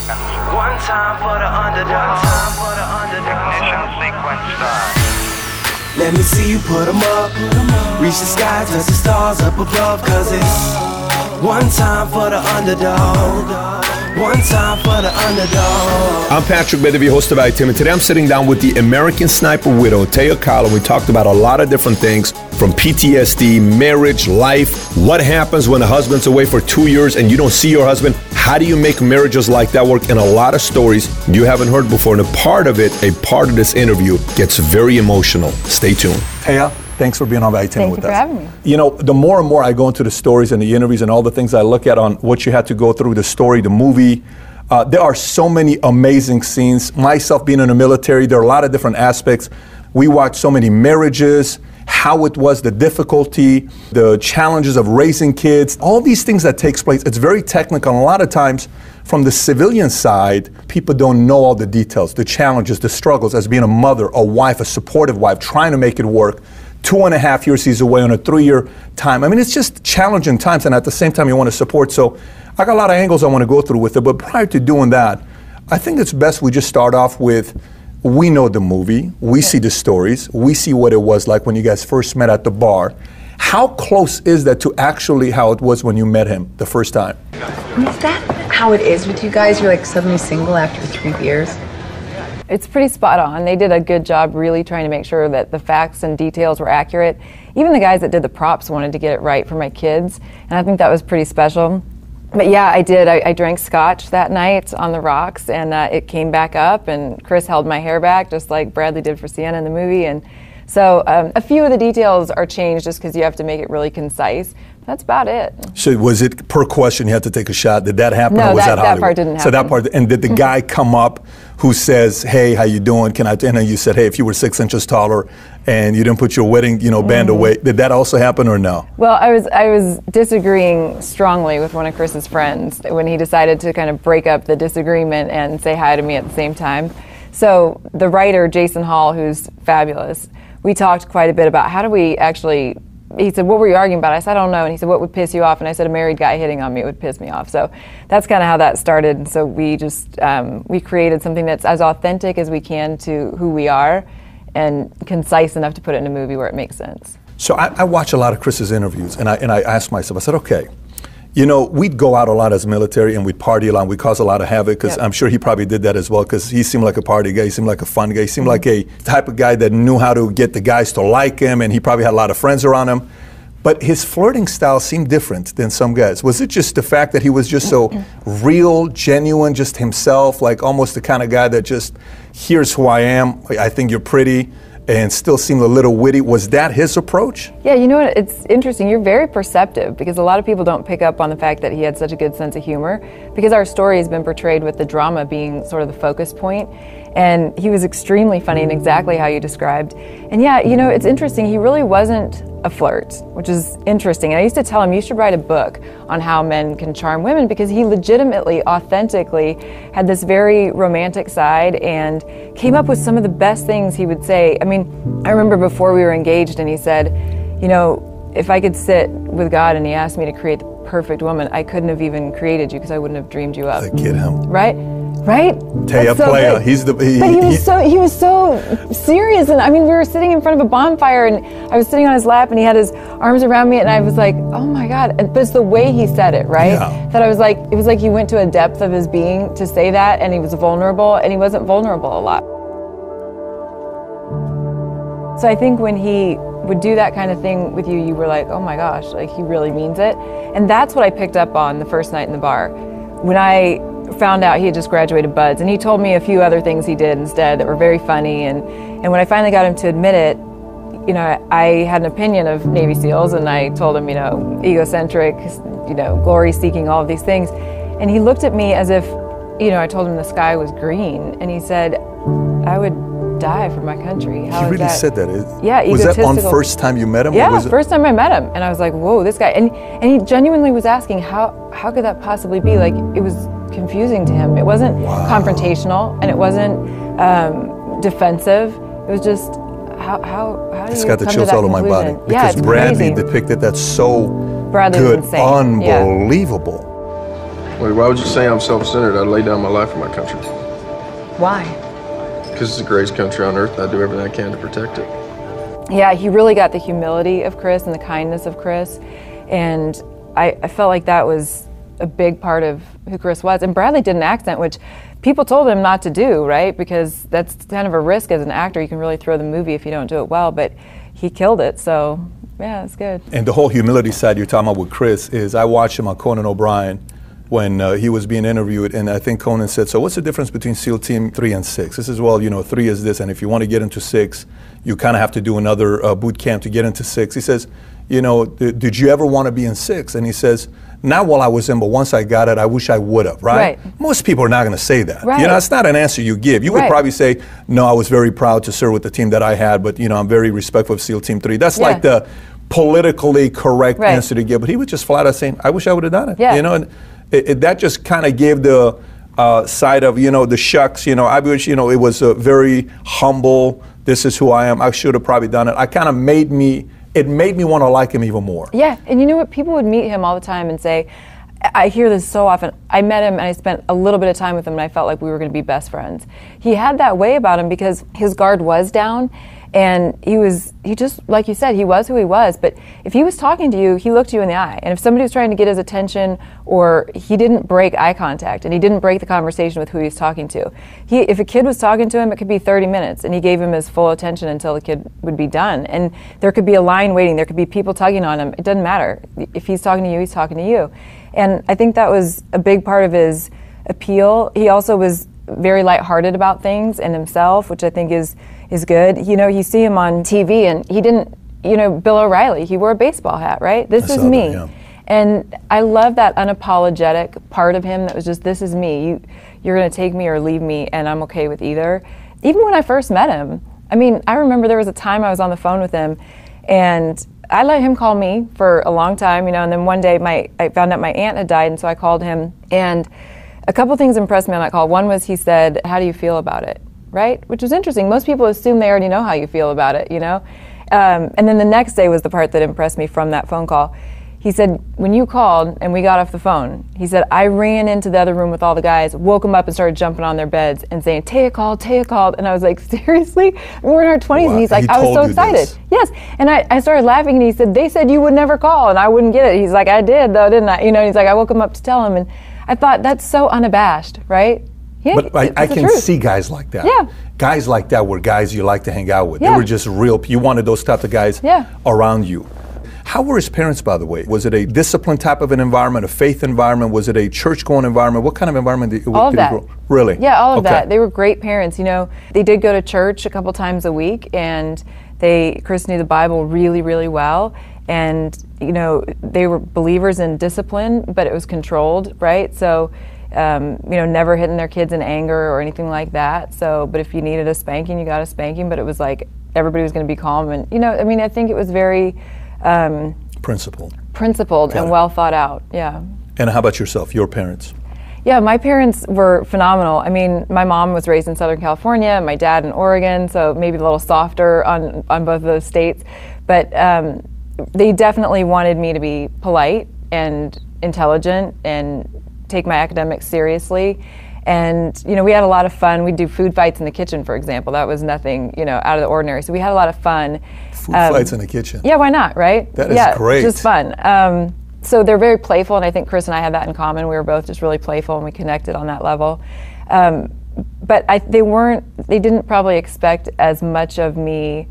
seconds. One time for the underdog. For the underdog. Ignition sequence start. Let me see you put 'em up. Reach the sky, touch the stars up above. Cause it's one time for the underdog. One time for the underdog. I'm Patrick Bet-David, host of iTim, and today I'm sitting down with the American Sniper widow, Taya and we talked about a lot of different things from PTSD, marriage, life, what happens when a husband's away for two years and you don't see your husband, how do you make marriages like that work, and a lot of stories you haven't heard before. And a part of it, a part of this interview gets very emotional. Stay tuned. Taya, thanks for being on iTim Thank with you for us. having me. You know, the more and more I go into the stories and the interviews and all the things I look at on what you had to go through, the story, the movie, uh, there are so many amazing scenes. Myself being in the military, there are a lot of different aspects. We watched so many marriages, how it was, the difficulty, the challenges of raising kids, all these things that takes place. It's very technical, and a lot of times from the civilian side, people don't know all the details, the challenges, the struggles as being a mother, a wife, a supportive wife, trying to make it work two and a half years he's away on a three year time. I mean, it's just challenging times, and at the same time, you want to support. So I got a lot of angles I want to go through with it, but prior to doing that, I think it's best we just start off with we know the movie, we see the stories, we see what it was like when you guys first met at the bar. How close is that to actually how it was when you met him the first time? Is that how it is with you guys? You're like suddenly single after three years? It's pretty spot on. They did a good job really trying to make sure that the facts and details were accurate. Even the guys that did the props wanted to get it right for my kids, and I think that was pretty special. But yeah, I did. I, I drank scotch that night on the rocks, and uh, it came back up, and Chris held my hair back just like Bradley did for Sienna in the movie. And so um, a few of the details are changed just because you have to make it really concise. That's about it. So was it per question you had to take a shot? Did that happen, No, or was that- that, that part didn't happen. So that part, and did the guy come up who says, "Hey, how you doing? Can I?" And you said, "Hey, if you were six inches taller and you didn't put your wedding, you know, band Mm-hmm. away, did that also happen or no?" Well, I was I was disagreeing strongly with one of Chris's friends when he decided to kind of break up the disagreement and say hi to me at the same time. So the writer Jason Hall, who's fabulous, we talked quite a bit about how do we actually. He said, "What were you arguing about?" I said, "I don't know." And he said, "What would piss you off?" And I said, "A married guy hitting on me would piss me off." So that's kind of how that started. And so we just um, we created something that's as authentic as we can to who we are, and concise enough to put it in a movie where it makes sense. So I, I watch a lot of Chris's interviews, and I and I asked myself, I said, okay, you know, we'd go out a lot as military, and we'd party a lot, and we'd cause a lot of havoc. Because Yep. I'm sure he probably did that as well. Because he seemed like a party guy, he seemed like a fun guy, he seemed like mm-hmm. a type of guy that knew how to get the guys to like him, and he probably had a lot of friends around him. But his flirting style seemed different than some guys. Was it just the fact that he was just so mm-hmm. real, genuine, just himself, like almost the kind of guy that just, here's who I am, I think you're pretty, and still seemed a little witty? Was that his approach? Yeah, you know what? It's interesting. You're very perceptive because a lot of people don't pick up on the fact that he had such a good sense of humor because our story has been portrayed with the drama being sort of the focus point. And he was extremely funny and exactly how you described. And yeah, you know, it's interesting. He really wasn't a flirt, which is interesting. And I used to tell him, you should write a book on how men can charm women because he legitimately, authentically had this very romantic side and came up with some of the best things he would say. I mean, I remember before we were engaged and he said, you know, if I could sit with God and he asked me to create the perfect woman, I couldn't have even created you because I wouldn't have dreamed you up. I get him. Right? Right? Taya so Playa, good. he's the- he- but he was he- so he was so serious, and I mean, we were sitting in front of a bonfire, and I was sitting on his lap, and he had his arms around me, and I was like, oh my god! And, but it's the way he said it, right? Yeah. That I was like, it was like he went to a depth of his being to say that, and he was vulnerable, and he wasn't vulnerable a lot. So I think when he would do that kind of thing with you, you were like, oh my gosh, like he really means it. And that's what I picked up on the first night in the bar. When I found out he had just graduated BUD/S, and he told me a few other things he did instead that were very funny. And, and when I finally got him to admit it, you know, I had an opinion of Navy SEALs, and I told him, you know, egocentric, you know, glory seeking, all of these things. And he looked at me as if, you know, I told him the sky was green, and he said, I would die for my country. How he really that? said that. Is- Yeah, Was that on first time you met him? Yeah, was it- first time I met him, and I was like, "Whoa, this guy!" And and he genuinely was asking, "How how could that possibly be?" Like it was confusing to him. It wasn't confrontational, and it wasn't um, defensive. It was just how how how do It's you got the come to chills that all over my body conclusion? Yeah, because it's Bradley crazy. depicted that so Bradley was good, insane. Yeah. unbelievable. Wait, why would you say I'm self-centered? I'd lay down my life for my country. Why? Because it's the greatest country on earth, I do everything I can to protect it. Yeah, he really got the humility of Chris and the kindness of Chris. And I, I felt like that was a big part of who Chris was. And Bradley did an accent, which people told him not to do, right? Because that's kind of a risk as an actor. You can really throw the movie if you don't do it well. But he killed it. So, yeah, it's good. And the whole humility side you're talking about with Chris is I watched him on Conan O'Brien when uh, he was being interviewed, and I think Conan said, "So what's the difference between SEAL Team Three and Six? This is well, you know, three is this, and if you want to get into six, you kind of have to do another uh, boot camp to get into six. He says, "You know, did you ever want to be in six? And he says. Not while I was in, but once I got it, I wish I would have, right? Right. Most people are not going to say that. Right. You know, it's not an answer you give. You would Right. probably say, No, I was very proud to serve with the team that I had, but, you know, I'm very respectful of SEAL Team 3. That's Yeah. like the politically correct Right. answer to give, but he was just flat out saying, I wish I would have done it. Yeah. You know, and it, it, that just kind of gave the uh, side of, you know, the shucks, you know, I wish, you know, it was a very humble, this is who I am, I should have probably done it. I kind of made me, it made me want to like him even more. Yeah, and you know what? People would meet him all the time and say, I hear this so often. I met him and I spent a little bit of time with him and I felt like we were going to be best friends. He had that way about him because his guard was down and he was, he just, like you said, he was who he was. But if he was talking to you, he looked you in the eye. And if somebody was trying to get his attention or he didn't break eye contact and he didn't break the conversation with who he was talking to, he, if a kid was talking to him, it could be 30 minutes and he gave him his full attention until the kid would be done. And there could be a line waiting, there could be people tugging on him. It doesn't matter. If he's talking to you, he's talking to you. And I think that was a big part of his appeal. He also was very lighthearted about things and himself, which I think is is good. You know, you see him on TV and he didn't, you know, Bill O'Reilly, he wore a baseball hat, right? This I is saw that, me. yeah. And I love that unapologetic part of him that was just this is me. You you're going to take me or leave me and I'm okay with either. Even when I first met him, I mean, I remember there was a time I was on the phone with him and I let him call me for a long time, you know, and then one day my I found out my aunt had died and so I called him and a couple things impressed me on that call. One was he said, "How do you feel about it?" Right, which was interesting. Most people assume they already know how you feel about it, you know. Um, and then the next day was the part that impressed me from that phone call. He said, when you called and we got off the phone, he said, I ran into the other room with all the guys, woke them up and started jumping on their beds and saying, Taya called, Taya called. And I was like, seriously? We're in our 20s. Wow. And he's like, He I was so excited. this. Yes. And I, I started laughing and he said, they said you would never call and I wouldn't get it. He's like, I did though, didn't I? You know, and he's like, I woke him up to tell him. And I thought, that's so unabashed, right? Yeah, But I, I can truth. see guys like that. Yeah. Guys like that were guys you like to hang out with. They were just real. You wanted those type of guys Yeah. around you. How were his parents, by the way? Was it a disciplined type of an environment, a faith environment? Was it a church-going environment? What kind of environment did, all of did that. grow? Really? Yeah, all of Okay. that. They were great parents. You know, they did go to church a couple times a week, and they Chris knew the Bible really, really well. And you know, they were believers in discipline, but it was controlled, right? So. Um, you know, never hitting their kids in anger or anything like that. So, but if you needed a spanking, you got a spanking. But it was like everybody was going to be calm, and you know, I mean, I think it was very um, Principle. principled Got and well thought out. Yeah. And how about yourself, your parents? Yeah, my parents were phenomenal. I mean, my mom was raised in Southern California, my dad in Oregon, so maybe a little softer on, on both of those states. But um, they definitely wanted me to be polite and intelligent and take my academics seriously. And, you know, we had a lot of fun. We'd do food fights in the kitchen, for example. That was nothing, you know, out of the ordinary. So we had a lot of fun. Food Um, fights in the kitchen. yeah, why not, right? That is yeah, great. Just fun. Um, so they're very playful, and I think Chris and I had that in common. We were both just really playful, and we connected on that level. Um, but I, they weren't. They didn't probably expect as much of me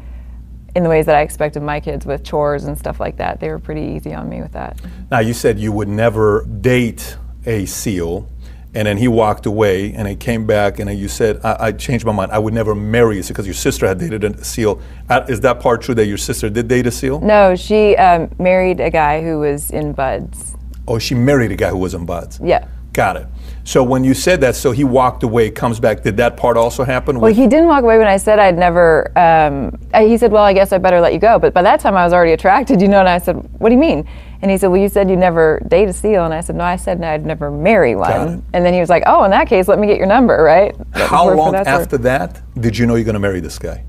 in the ways that I expected my kids with chores and stuff like that. They were pretty easy on me with that. Now, you said you would never date a SEAL, and then he walked away, and he came back, and you said, I, I changed my mind. I would never marry you because your sister had dated a SEAL. Is that part true that your sister did date a SEAL? No, she um, married a guy who was in BUD/S. Oh, she married a guy who was in BUD/S. Yeah. Got it. So when you said that, so he walked away, comes back. Did that part also happen? Well, he didn't walk away when I said I'd never. Um, he said, "Well, I guess I better let you go." But by that time, I was already attracted, you know. And I said, "What do you mean?" And he said, "Well, you said you never date a seal." And I said, "No, I said I'd never marry one." And then he was like, "Oh, in that case, let me get your number, right?" That How was word for long that after that did you know you're going to marry this guy?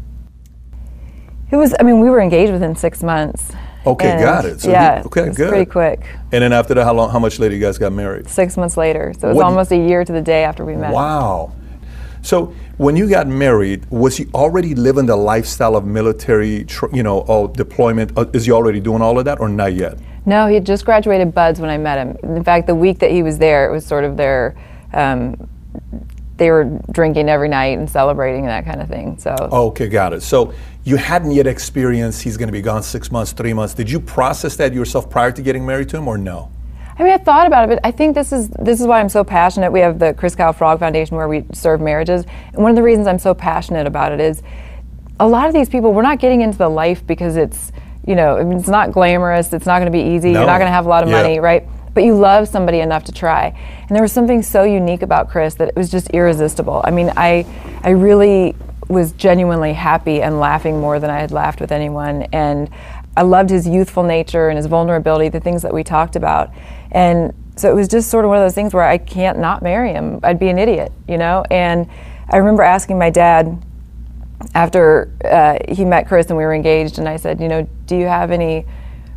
It was. I mean, we were engaged within six months, Okay, And, got it. So he- yeah, okay, it's good. pretty quick. And then after that, how long? How much later you guys got married? Six months later, so it was What- almost a year to the day after we met. Wow. So when you got married, was he already living the lifestyle of military, you know, oh, deployment? Uh, is he already doing all of that, or not yet? No, he had just graduated BUD/S when I met him. In fact, the week that he was there, it was sort of their, um, they were drinking every night and celebrating and that kind of thing. So Okay, got it. So you hadn't yet experienced he's going to be gone six months, three months. Did you process that yourself prior to getting married to him, or no? I mean, I thought about it, but I think this is this is why I'm so passionate. We have the Chris Kyle Frog Foundation where we serve marriages, and one of the reasons I'm so passionate about it is a lot of these people we're not getting into the life because it's you know I mean, it's not glamorous, it's not going to be easy, No. you're not going to have a lot of Yeah. money, right? But you love somebody enough to try, and there was something so unique about Chris that it was just irresistible. I mean, I I really was genuinely happy and laughing more than I had laughed with anyone, and I loved his youthful nature and his vulnerability, the things that we talked about. And so it was just sort of one of those things where I can't not marry him. I'd be an idiot, you know? And I remember asking my dad after uh, he met Chris and we were engaged, and I said, you know, do you have any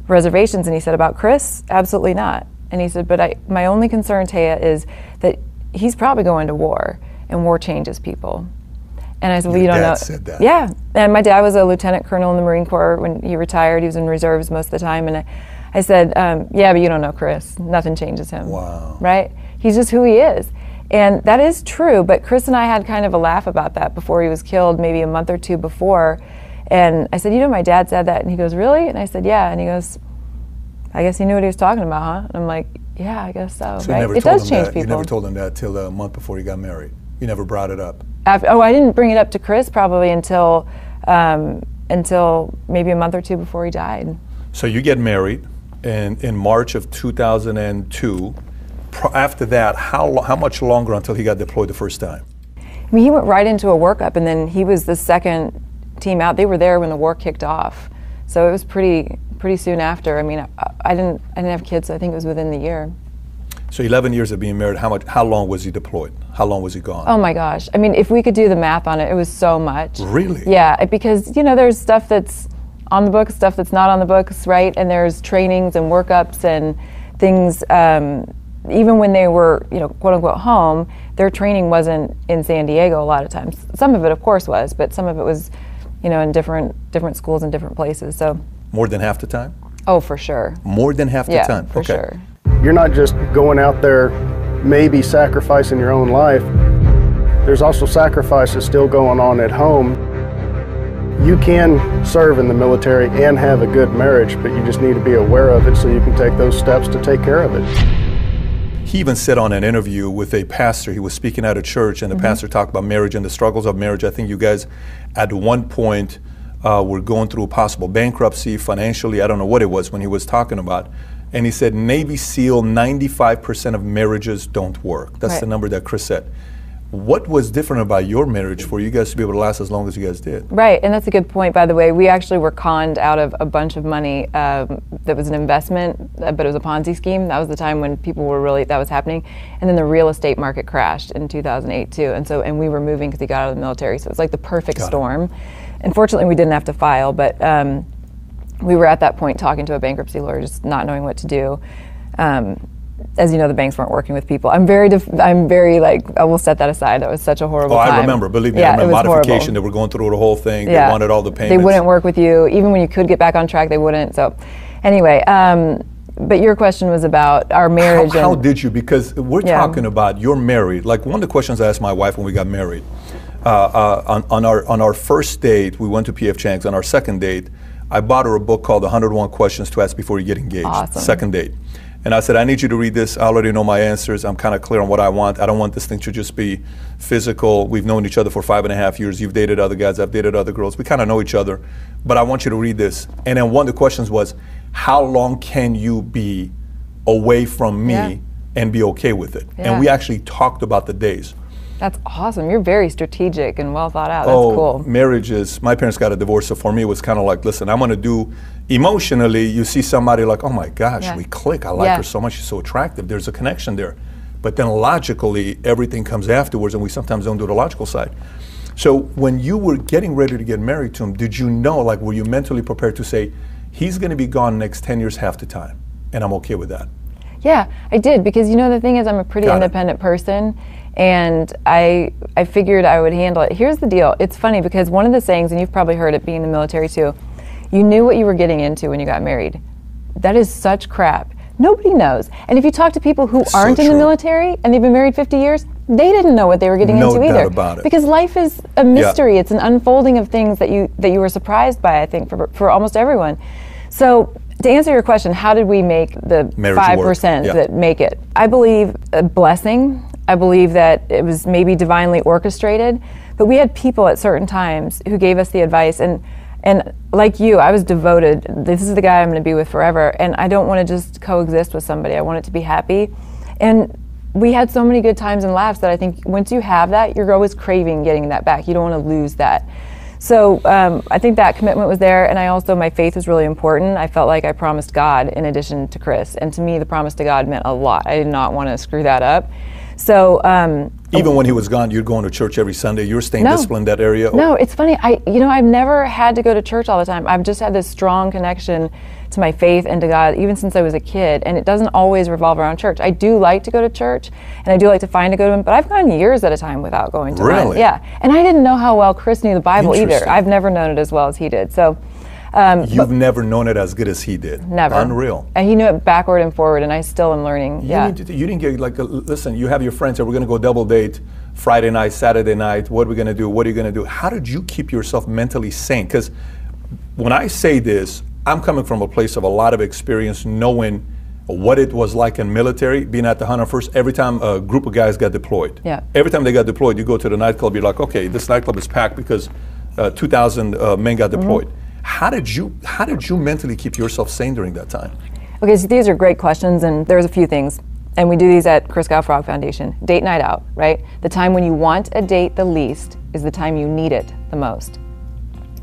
reservations? And he said, about Chris? Absolutely not. And he said, but I, my only concern, Taya, is that he's probably going to war, and war changes people. And I said, well, Your you don't know. said that. Yeah. And my dad was a lieutenant colonel in the Marine Corps when he retired. He was in reserves most of the time. And I, I said, um, yeah, but you don't know Chris. Nothing changes him. Wow. Right? He's just who he is. And that is true. But Chris and I had kind of a laugh about that before he was killed, maybe a month or two before. And I said, you know, my dad said that. And he goes, really? And I said, yeah. And he goes, I guess he knew what he was talking about, huh? And I'm like, yeah, I guess so. So right? It does change that. people. You never told him that till a month before he got married. You never brought it up. After, oh, I didn't bring it up to Chris probably until um, until maybe a month or two before he died. So you get married in, in March of 2002. Pro- After that, how, how much longer until he got deployed the first time? I mean, he went right into a workup, and then he was the second team out. They were there when the war kicked off, so it was pretty pretty soon after. I mean, I, I didn't I didn't have kids, so I think it was within the year. So 11 years of being married, how, much, how long was he deployed? How long was he gone? Oh my gosh! I mean, if we could do the math on it, it was so much. Really? Yeah, because you know, there's stuff that's on the books, stuff that's not on the books, right? And there's trainings and workups and things. Um, even when they were, you know, quote unquote home, their training wasn't in San Diego a lot of times. Some of it, of course, was, but some of it was, you know, in different different schools and different places. So, More than half the time? oh, for sure. More than half Yeah, the time? for okay. sure. You're not just going out there, maybe sacrificing your own life. There's also sacrifices still going on at home. You can serve in the military and have a good marriage, but you just need to be aware of it so you can take those steps to take care of it. He even said on an interview with a pastor, he was speaking at a church, and the pastor talked about marriage and the struggles of marriage. I think you guys, at one point, uh, were going through a possible bankruptcy financially. I don't know what it was when he was talking about. And he said, Navy SEAL, 95% of marriages don't work. That's the number that Chris said. What was different about your marriage for you guys to be able to last as long as you guys did? Right, and that's a good point, by the way. We actually were conned out of a bunch of money um, that was an investment, uh, but it was a Ponzi scheme. That was the time when people were really, that was happening. And then the real estate market crashed in 2008, too. And so, and we were moving because he got out of the military. So it was like the perfect Got it. storm. Unfortunately, we didn't have to file, but um, we were at that point talking to a bankruptcy lawyer, just not knowing what to do. Um, as you know, the banks weren't working with people. I'm very, def- I'm very like, I will set that aside. That was such a horrible Oh, time. I remember. Believe me, yeah, I remember was horrible. modification. They were going through the whole thing. Yeah. They wanted all the payments. They wouldn't work with you. Even when you could get back on track, they wouldn't. So, anyway, um, but your question was about our marriage. how and, did you? Because we're Yeah. talking about you're married. Like one of the questions I asked my wife when we got married, uh, uh, on, on our on our first date, we went to PF Chang's. On our second date, I bought her a book called 101 Questions to Ask Before You Get Engaged. Awesome. Second date. And I said, I need you to read this. I already know my answers. I'm kind of clear on what I want. I don't want this thing to just be physical. We've known each other for five and a half years. You've dated other guys. I've dated other girls. We kind of know each other. But I want you to read this. And then one of the questions was, how long can you be away from me Yeah. and be okay with it? Yeah. And we actually talked about the days. That's awesome. You're very strategic and well thought out. That's oh, cool. marriages. My parents got a divorce, so for me it was kind of like, listen, I'm gonna do emotionally. You see somebody like, oh my gosh, Yeah. we click. I like Yeah. her so much. She's so attractive. There's a connection there. But then logically, everything comes afterwards, and we sometimes don't do the logical side. So when you were getting ready to get married to him, did you know, like, were you mentally prepared to say, he's going to be gone next 10 years half the time. And I'm okay with that. Yeah, I did because you know the thing is I'm a pretty Got it. independent person and I I figured I would handle it. Here's the deal. It's funny because one of the sayings and you've probably heard it being in the military too. You knew what you were getting into when you got married. That is such crap. Nobody knows. And if you talk to people who So aren't in the military and they've been married 50 years, they didn't know what they were getting No into doubt either. about it. Because life is a mystery. It's an unfolding of things that you that you were surprised by, I think, for, for almost everyone. So to answer your question, how did we make the five percent yeah. that make it? I believe a blessing. I believe that it was maybe divinely orchestrated, but we had people at certain times who gave us the advice and and like you, I was devoted. This is the guy I'm going to be with forever, and I don't want to just coexist with somebody. I want it to be happy, and we had so many good times and laughs that I think once you have that, you're always craving getting that back. You don't want to lose that. So um, I think that commitment was there, and I also my faith was really important. I felt like I promised God in addition to Chris, and to me, the promise to God meant a lot. I did not want to screw that up. So um, Even when he was gone, you're going to church every Sunday. You're staying No. disciplined in that area. no, it's funny. I you know I've never had to go to church all the time. I've just had this strong connection to my faith and to God even since I was a kid, and it doesn't always revolve around church. I do like to go to church, and I do like to find a good one, but I've gone years at a time without going to one. Really? Yeah, and I didn't know how well Chris knew the Bible either. I've never known it as well as he did. So. Um, You've never known it as good as he did. Never. Unreal. And he knew it backward and forward, and I still am learning. You, yeah. to- you didn't get like, a, listen, you have your friends that we're going to go double date Friday night, Saturday night. What are we going to do? What are you going to do? How did you keep yourself mentally sane? Because when I say this, I'm coming from a place of a lot of experience knowing what it was like in military, being at the 101st, every time a group of guys got deployed. Yeah. Every time they got deployed, you go to the nightclub, you're like, okay, this nightclub is packed because uh, 2,000 uh, men got Mm-hmm. How did you how did you mentally keep yourself sane during that time? Okay, so these are great questions, and there's a few things. And we do these at Chris Kyle Frog Foundation. Date night out, right? The time when you want a date the least is the time you need it the most.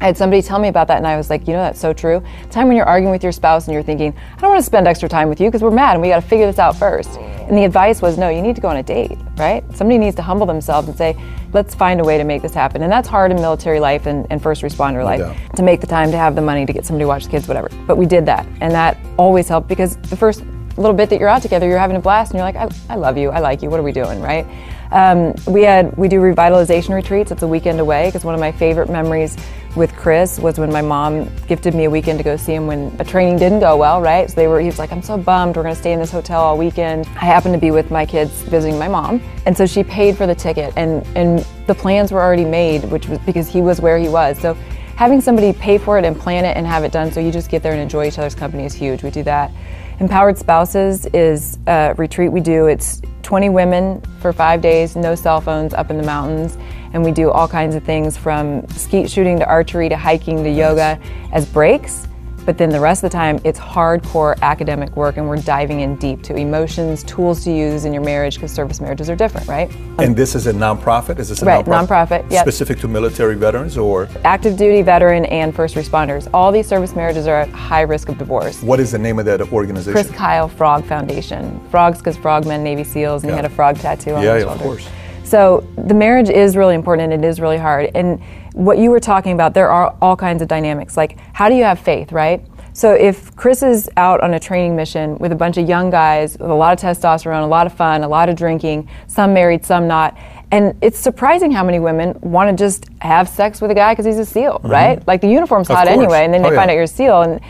I had somebody tell me about that, and I was like, you know, that's so true. The time when you're arguing with your spouse and you're thinking, I don't want to spend extra time with you because we're mad and we got to figure this out first. And the advice was, no, you need to go on a date, right? Somebody needs to humble themselves and say, let's find a way to make this happen. And that's hard in military life and, and first responder life doubt. to make the time to have the money to get somebody to watch the kids, whatever. But we did that, and that always helped because the first little bit that you're out together, you're having a blast, and you're like, I, I love you, I like you. What are we doing, right? Um, we had we do revitalization retreats. It's a weekend away because one of my favorite memories with Chris was when my mom gifted me a weekend to go see him when a training didn't go well, right? So they were he was like, I'm so bummed. We're going to stay in this hotel all weekend. I happened to be with my kids visiting my mom, and so she paid for the ticket, and and the plans were already made, which was because he was where he was. So having somebody pay for it and plan it and have it done so you just get there and enjoy each other's company is huge. We do that. Empowered Spouses is a retreat we do. It's 20 women for five days, no cell phones up in the mountains. And we do all kinds of things from skeet shooting to archery to hiking to yoga as breaks. But then the rest of the time, it's hardcore academic work, and we're diving in deep to emotions, tools to use in your marriage, because service marriages are different, right? And this is a nonprofit? Is this a Right, nonprofit? nonprofit, yep. Specific to military veterans or Active duty, veteran, and first responders. All these service marriages are at high risk of divorce. what is the name of that organization? Chris Kyle Frog Foundation. Frogs because frogmen, Navy SEALs, and he had a frog tattoo on Yeah, his yeah, of course. So the marriage is really important and it is really hard. And what you were talking about, there are all kinds of dynamics. Like, how do you have faith, right? So if Chris is out on a training mission with a bunch of young guys with a lot of testosterone, a lot of fun, a lot of drinking, some married, some not, and it's surprising how many women want to just have sex with a guy because he's a SEAL, right? Like the uniform's Mm-hmm. Of hot course. anyway, and then Oh, they yeah. find out you're a SEAL. And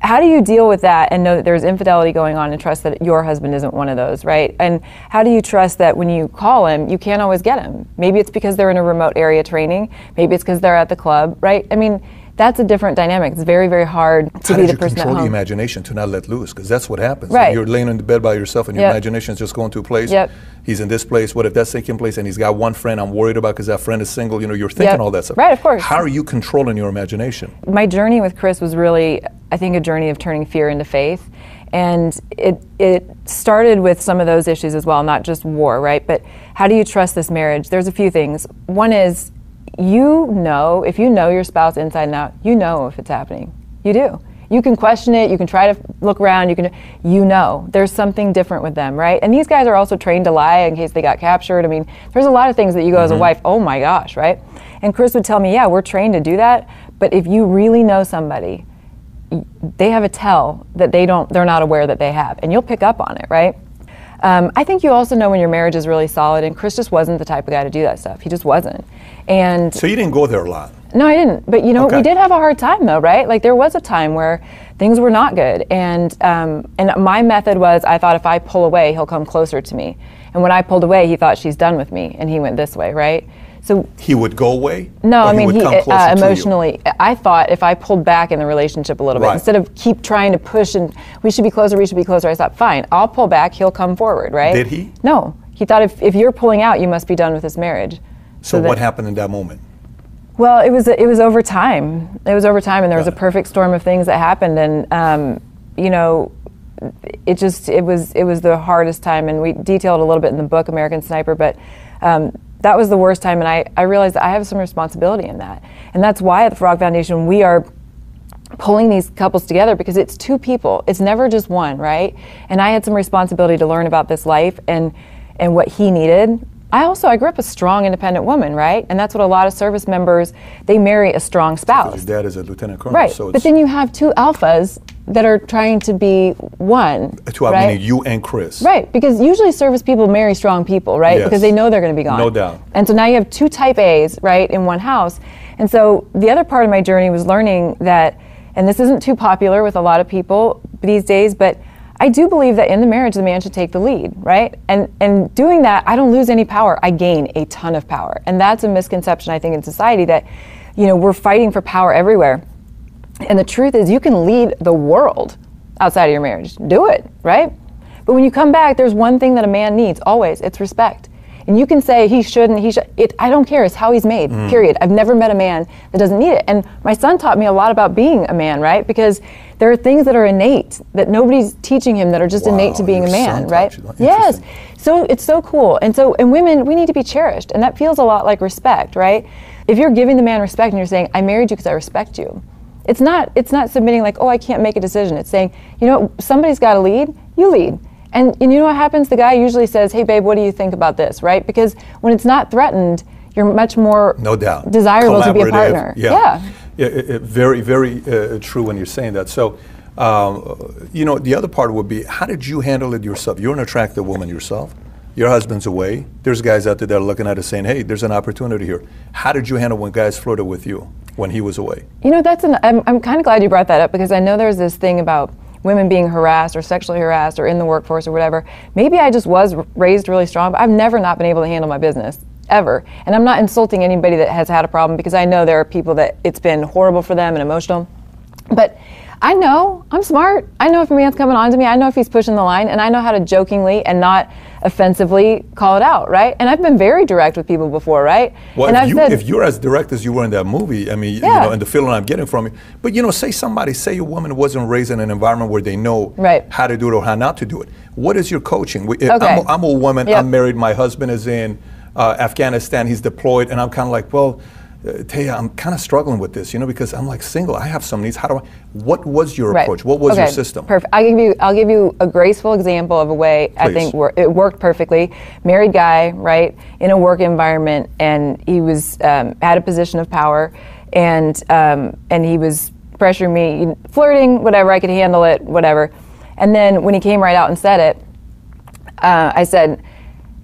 how do you deal with that and know that there's infidelity going on and trust that your husband isn't one of those, right? And how do you trust that when you call him, you can't always get him? Maybe it's because they're in a remote area training. Maybe it's because they're at the club, right? I mean, that's a different dynamic. It's very, very hard to How be the person at control the home. imagination to not let loose? Because that's what happens. Right. You're laying in the bed by yourself and your Yep. imagination is just going to a place. Yep. He's in this place. What if that's taking place and he's got one friend I'm worried about because that friend is single? You know, you're thinking Yep. all that stuff. Right, of course. How are you controlling your imagination? my journey with Chris was really, I think, a journey of turning fear into faith. And it, it started with some of those issues as well, not just war, right? But how do you trust this marriage? There's a few things. One is you know, if you know your spouse inside and out, you know if it's happening. You do. You can question it, you can try to look around, you can, you know, there's something different with them, right? And these guys are also trained to lie in case they got captured. I mean, there's a lot of things that you go as a mm-hmm. wife, oh my gosh, right? And Chris would tell me, yeah, we're trained to do that, but if you really know somebody, they have a tell that they don't, they're not aware that they have, and you'll pick up on it, right? Um, I think you also know when your marriage is really solid, and Chris just wasn't the type of guy to do that stuff. He just wasn't. And So you didn't go there a lot. no, I didn't. But you know, Okay. we did have a hard time though, right? Like there was a time where things were not good, and um, and my method was I thought if I pull away, he'll come closer to me. And when I pulled away, he thought she's done with me, and he went this way, right? So He would go away. no, I mean would he come uh, closer to you? emotionally. I thought if I pulled back in the relationship a little bit Right. instead of keep trying to push and we should be closer, we should be closer. I thought, fine, I'll pull back. He'll come forward, right? Did he? No, he thought if if you're pulling out, you must be done with this marriage. So, that- what happened in that moment? well, it was it was over time. It was over time, and there was a perfect storm of things that happened, and um, you know, it just it was it was the hardest time, and we detailed a little bit in the book American Sniper, but. Um, that was the worst time, and I, I realized I have some responsibility in that. And that's why at the Frog Foundation, we are pulling these couples together because it's two people. It's never just one, right? And I had some responsibility to learn about this life and and what he needed. I also I grew up a strong independent woman, right? And that's what a lot of service members they marry a strong spouse. His dad is a lieutenant colonel. Right. So but then you have two alphas that are trying to be one. Uh, to have right? meaning you and Chris. Right, because usually service people marry strong people, right? Yes. Because they know they're going to be gone. No doubt. And so now you have two type A's, right, in one house. And so the other part of my journey was learning that, and this isn't too popular with a lot of people these days, but I do believe that in the marriage, the man should take the lead, right? And and doing that, I don't lose any power. I gain a ton of power, and that's a misconception I think in society that, you know, we're fighting for power everywhere. And the truth is, you can lead the world outside of your marriage. Do it, right? But when you come back, there's one thing that a man needs always it's respect. And you can say he shouldn't, he should. It, I don't care. It's how he's made, period. I've never met a man that doesn't need it. And my son taught me a lot about being a man, right? Because there are things that are innate that nobody's teaching him that are just innate to Wow, being a man, right? Yes. So it's so cool. And so, and women, we need to be cherished. And that feels a lot like respect, right? If you're giving the man respect and you're saying, I married you because I respect you. It's not, it's not submitting like, oh, I can't make a decision. It's saying, you know, what, somebody's got to lead, you lead. And, and you know what happens? The guy usually says, hey, babe, what do you think about this, right? Because when it's not threatened, you're much more No doubt. desirable to be a partner. Yeah. Yeah, very, very uh, true when you're saying that. So, um, you know, the other part would be how did you handle it yourself? You're an attractive woman yourself. Your husband's away. There's guys out there that are looking at it saying, hey, there's an opportunity here. How did you handle when guys flirted with you when he was away? You know, that's an. I'm, I'm kind of glad you brought that up because I know there's this thing about women being harassed or sexually harassed or in the workforce or whatever. Maybe I just was raised really strong, but I've never not been able to handle my business ever. And I'm not insulting anybody that has had a problem because I know there are people that it's been horrible for them and emotional. But I know I'm smart. I know if a man's coming on to me, I know if he's pushing the line, and I know how to jokingly and not offensively call it out, right? And I've been very direct with people before, right? Well, and if, I've you, said, if you're as direct as you were in that movie, I mean, you Yeah. know, and the feeling I'm getting from you, but you know, say somebody, say a woman wasn't raised in an environment where they know Right. how to do it or how not to do it. What is your coaching? Okay. I'm, a, I'm a woman, Yep. I'm married, my husband is in uh, Afghanistan, he's deployed, and I'm kind of like, well, uh, Taya, I'm kind of struggling with this, you know, because I'm like single. I have some needs. How do I? What was your Right. approach? What was your system? Perfect. I'll give you. I'll give you a graceful example of a way I think wor- it worked perfectly. Married guy, right, in a work environment, and he was um, had a position of power, and um, and he was pressuring me, flirting, whatever. I could handle it, whatever. And then when he came right out and said it, uh, I said,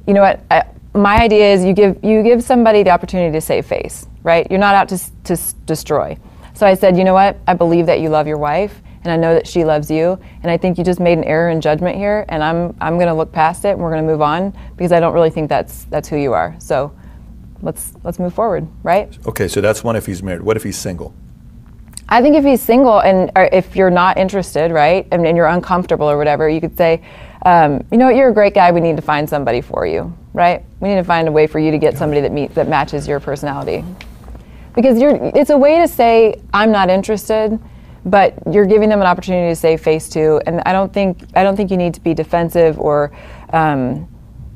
you know what? I, my idea is you give you give somebody the opportunity to save face, right? You're not out to to s- destroy. So I said, you know what? I believe that you love your wife, and I know that she loves you, and I think you just made an error in judgment here, and I'm I'm going to look past it, and we're going to move on because I don't really think that's that's who you are. So let's let's move forward, right? Okay, so that's one if he's married. What if he's single? I think if he's single and or if you're not interested, right, and, and you're uncomfortable or whatever, you could say, um, you know what, you're a great guy. We need to find somebody for you, right? We need to find a way for you to get somebody that meet that matches your personality, because you're. It's a way to say I'm not interested, but you're giving them an opportunity to say face to, And I don't think I don't think you need to be defensive or. Um,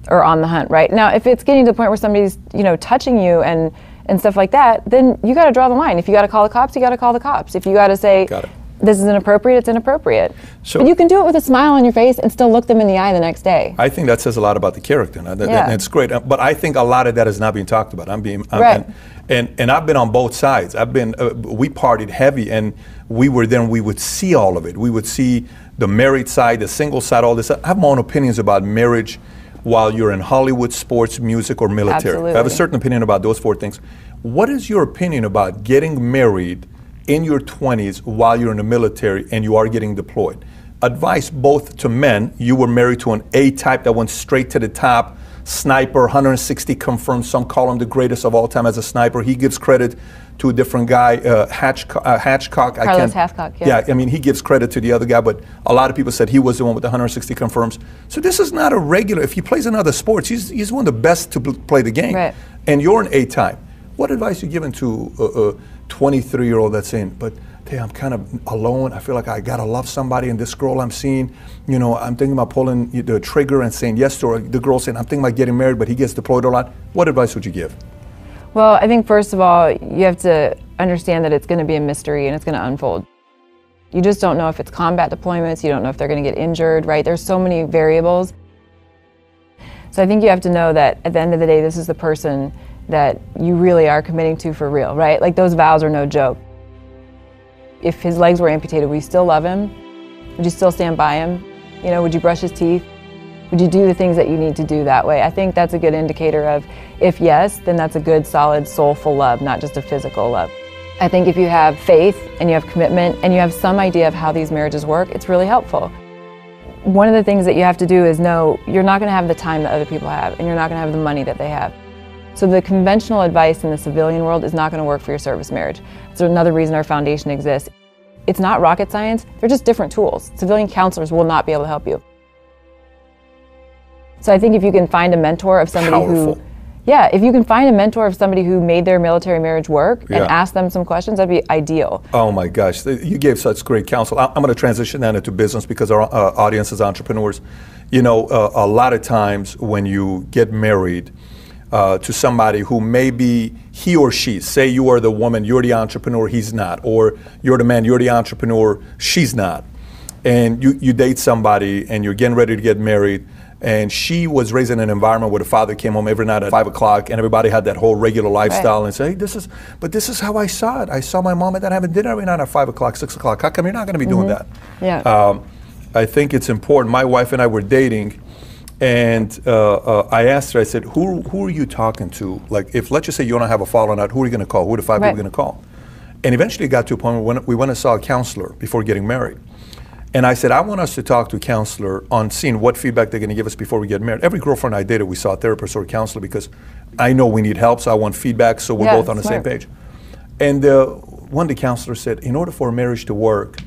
or on the hunt, right? Now, if it's getting to the point where somebody's, you know, touching you and and stuff like that, then you got to draw the line. If you got to call the cops, you got to call the cops. If you got to say, Got it. This is inappropriate, it's inappropriate. So- but you can do it with a smile on your face and still look them in the eye the next day. I think that says a lot about the character. That, Yeah. that- it's great, Uh, but I think a lot of that is not being talked about. I'm being I'm, Right. and, and and I've been on both sides. I've been uh, we partied heavy, and we were then we would see all of it. We would see the married side, the single side, all this. I have my own opinions about marriage. While you're in Hollywood, sports, music, or military, I have a certain opinion about those four things. What is your opinion about getting married in your 20s while you're in the military and you are getting deployed? Advice both to men. You were married to an A type that went straight to the top, sniper, 160 confirmed. Some call him the greatest of all time as a sniper. He gives credit to a different guy, uh, Hatchco- uh, Hatchcock. I Carlos Hathcock, yeah. Yeah, I mean, he gives credit to the other guy, but a lot of people said he was the one with the 160 confirms. So this is not a regular. If he plays in other sports, he's, he's one of the best to play the game. Right. And you're an A type. What advice are you giving to a, a 23 year old that's in, but hey, I'm kind of alone. I feel like I gotta love somebody, and this girl I'm seeing, you know, I'm thinking about pulling the trigger and saying yes to her. The girl saying, I'm thinking about getting married, but he gets deployed a lot. What advice would you give? Well, I think first of all, you have to understand that it's to be a mystery and it's to unfold. You just don't know if it's combat deployments, you don't know if they're to get injured, right? There's so many variables. So I think you have to know that at the end of the day, this is the person that you really are committing to for real, right? Like those vows are no joke. If his legs were amputated, would you still love him? Would you still stand by him? You know, would you brush his teeth? Would you do the things that you need to do that way? I think that's a good indicator of if yes, then that's a good, solid, soulful love, not just a physical love. I think if you have faith and you have commitment and you have some idea of how these marriages work, it's really helpful. One of the things that you have to do is know you're not going to have the time that other people have and you're not going to have the money that they have. So the conventional advice in the civilian world is not going to work for your service marriage. It's another reason our foundation exists. It's not rocket science, they're just different tools. Civilian counselors will not be able to help you. So I think if you can find a mentor of somebody Powerful. who yeah, if you can find a mentor of somebody who made their military marriage work Yeah. and ask them some questions, that'd be ideal. Oh my gosh, you gave such great counsel. I'm going to transition that into business because our uh, audience is entrepreneurs. You know, uh, a lot of times when you get married uh, to somebody who maybe he or she, say you are the woman, you're the entrepreneur, he's not, or you're the man, you're the entrepreneur, she's not, and you, you date somebody and you're getting ready to get married. And she was raised in an environment where the father came home every night at five o'clock, and everybody had that whole regular lifestyle. And say, hey, this is, but this is how I saw it. I saw my mom and dad having dinner every night at five o'clock, six o'clock. How come you're not going to be doing that? Yeah. Um, I think it's important. My wife and I were dating, and uh, uh, I asked her. I said, "Who who are you talking to? Like, if let's just say you don't have a falling out, who are you going to call? Who are the five Right. people going to call?" And eventually, it got to a point where when we went and saw a counselor before getting married. And I said, I want us to talk to a counselor on seeing what feedback they're going to give us before we get married. Every girlfriend I dated, we saw a therapist or a counselor because I know we need help, so I want feedback, so we're Yeah, both on the same page. And uh, one of the counselors said, in order for a marriage to work,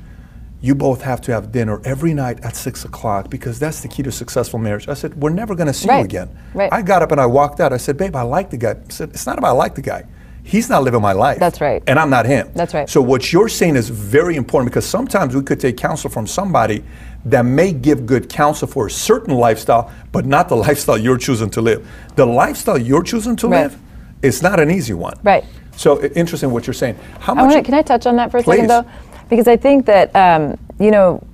you both have to have dinner every night at six o'clock because that's the key to successful marriage. I said, we're never going to see you again. right. I got up and I walked out. I said, babe, I like the guy. I said, it's not about I like the guy. He's not living my life. That's right. And I'm not him. That's right. So what you're saying is very important because sometimes we could take counsel from somebody that may give good counsel for a certain lifestyle, but not the lifestyle you're choosing to live. The lifestyle you're choosing to Right. live is not an easy one. Right. So interesting what you're saying. How I much? wanna, can I touch on that for a Please. second, though? Because I think that um, you know,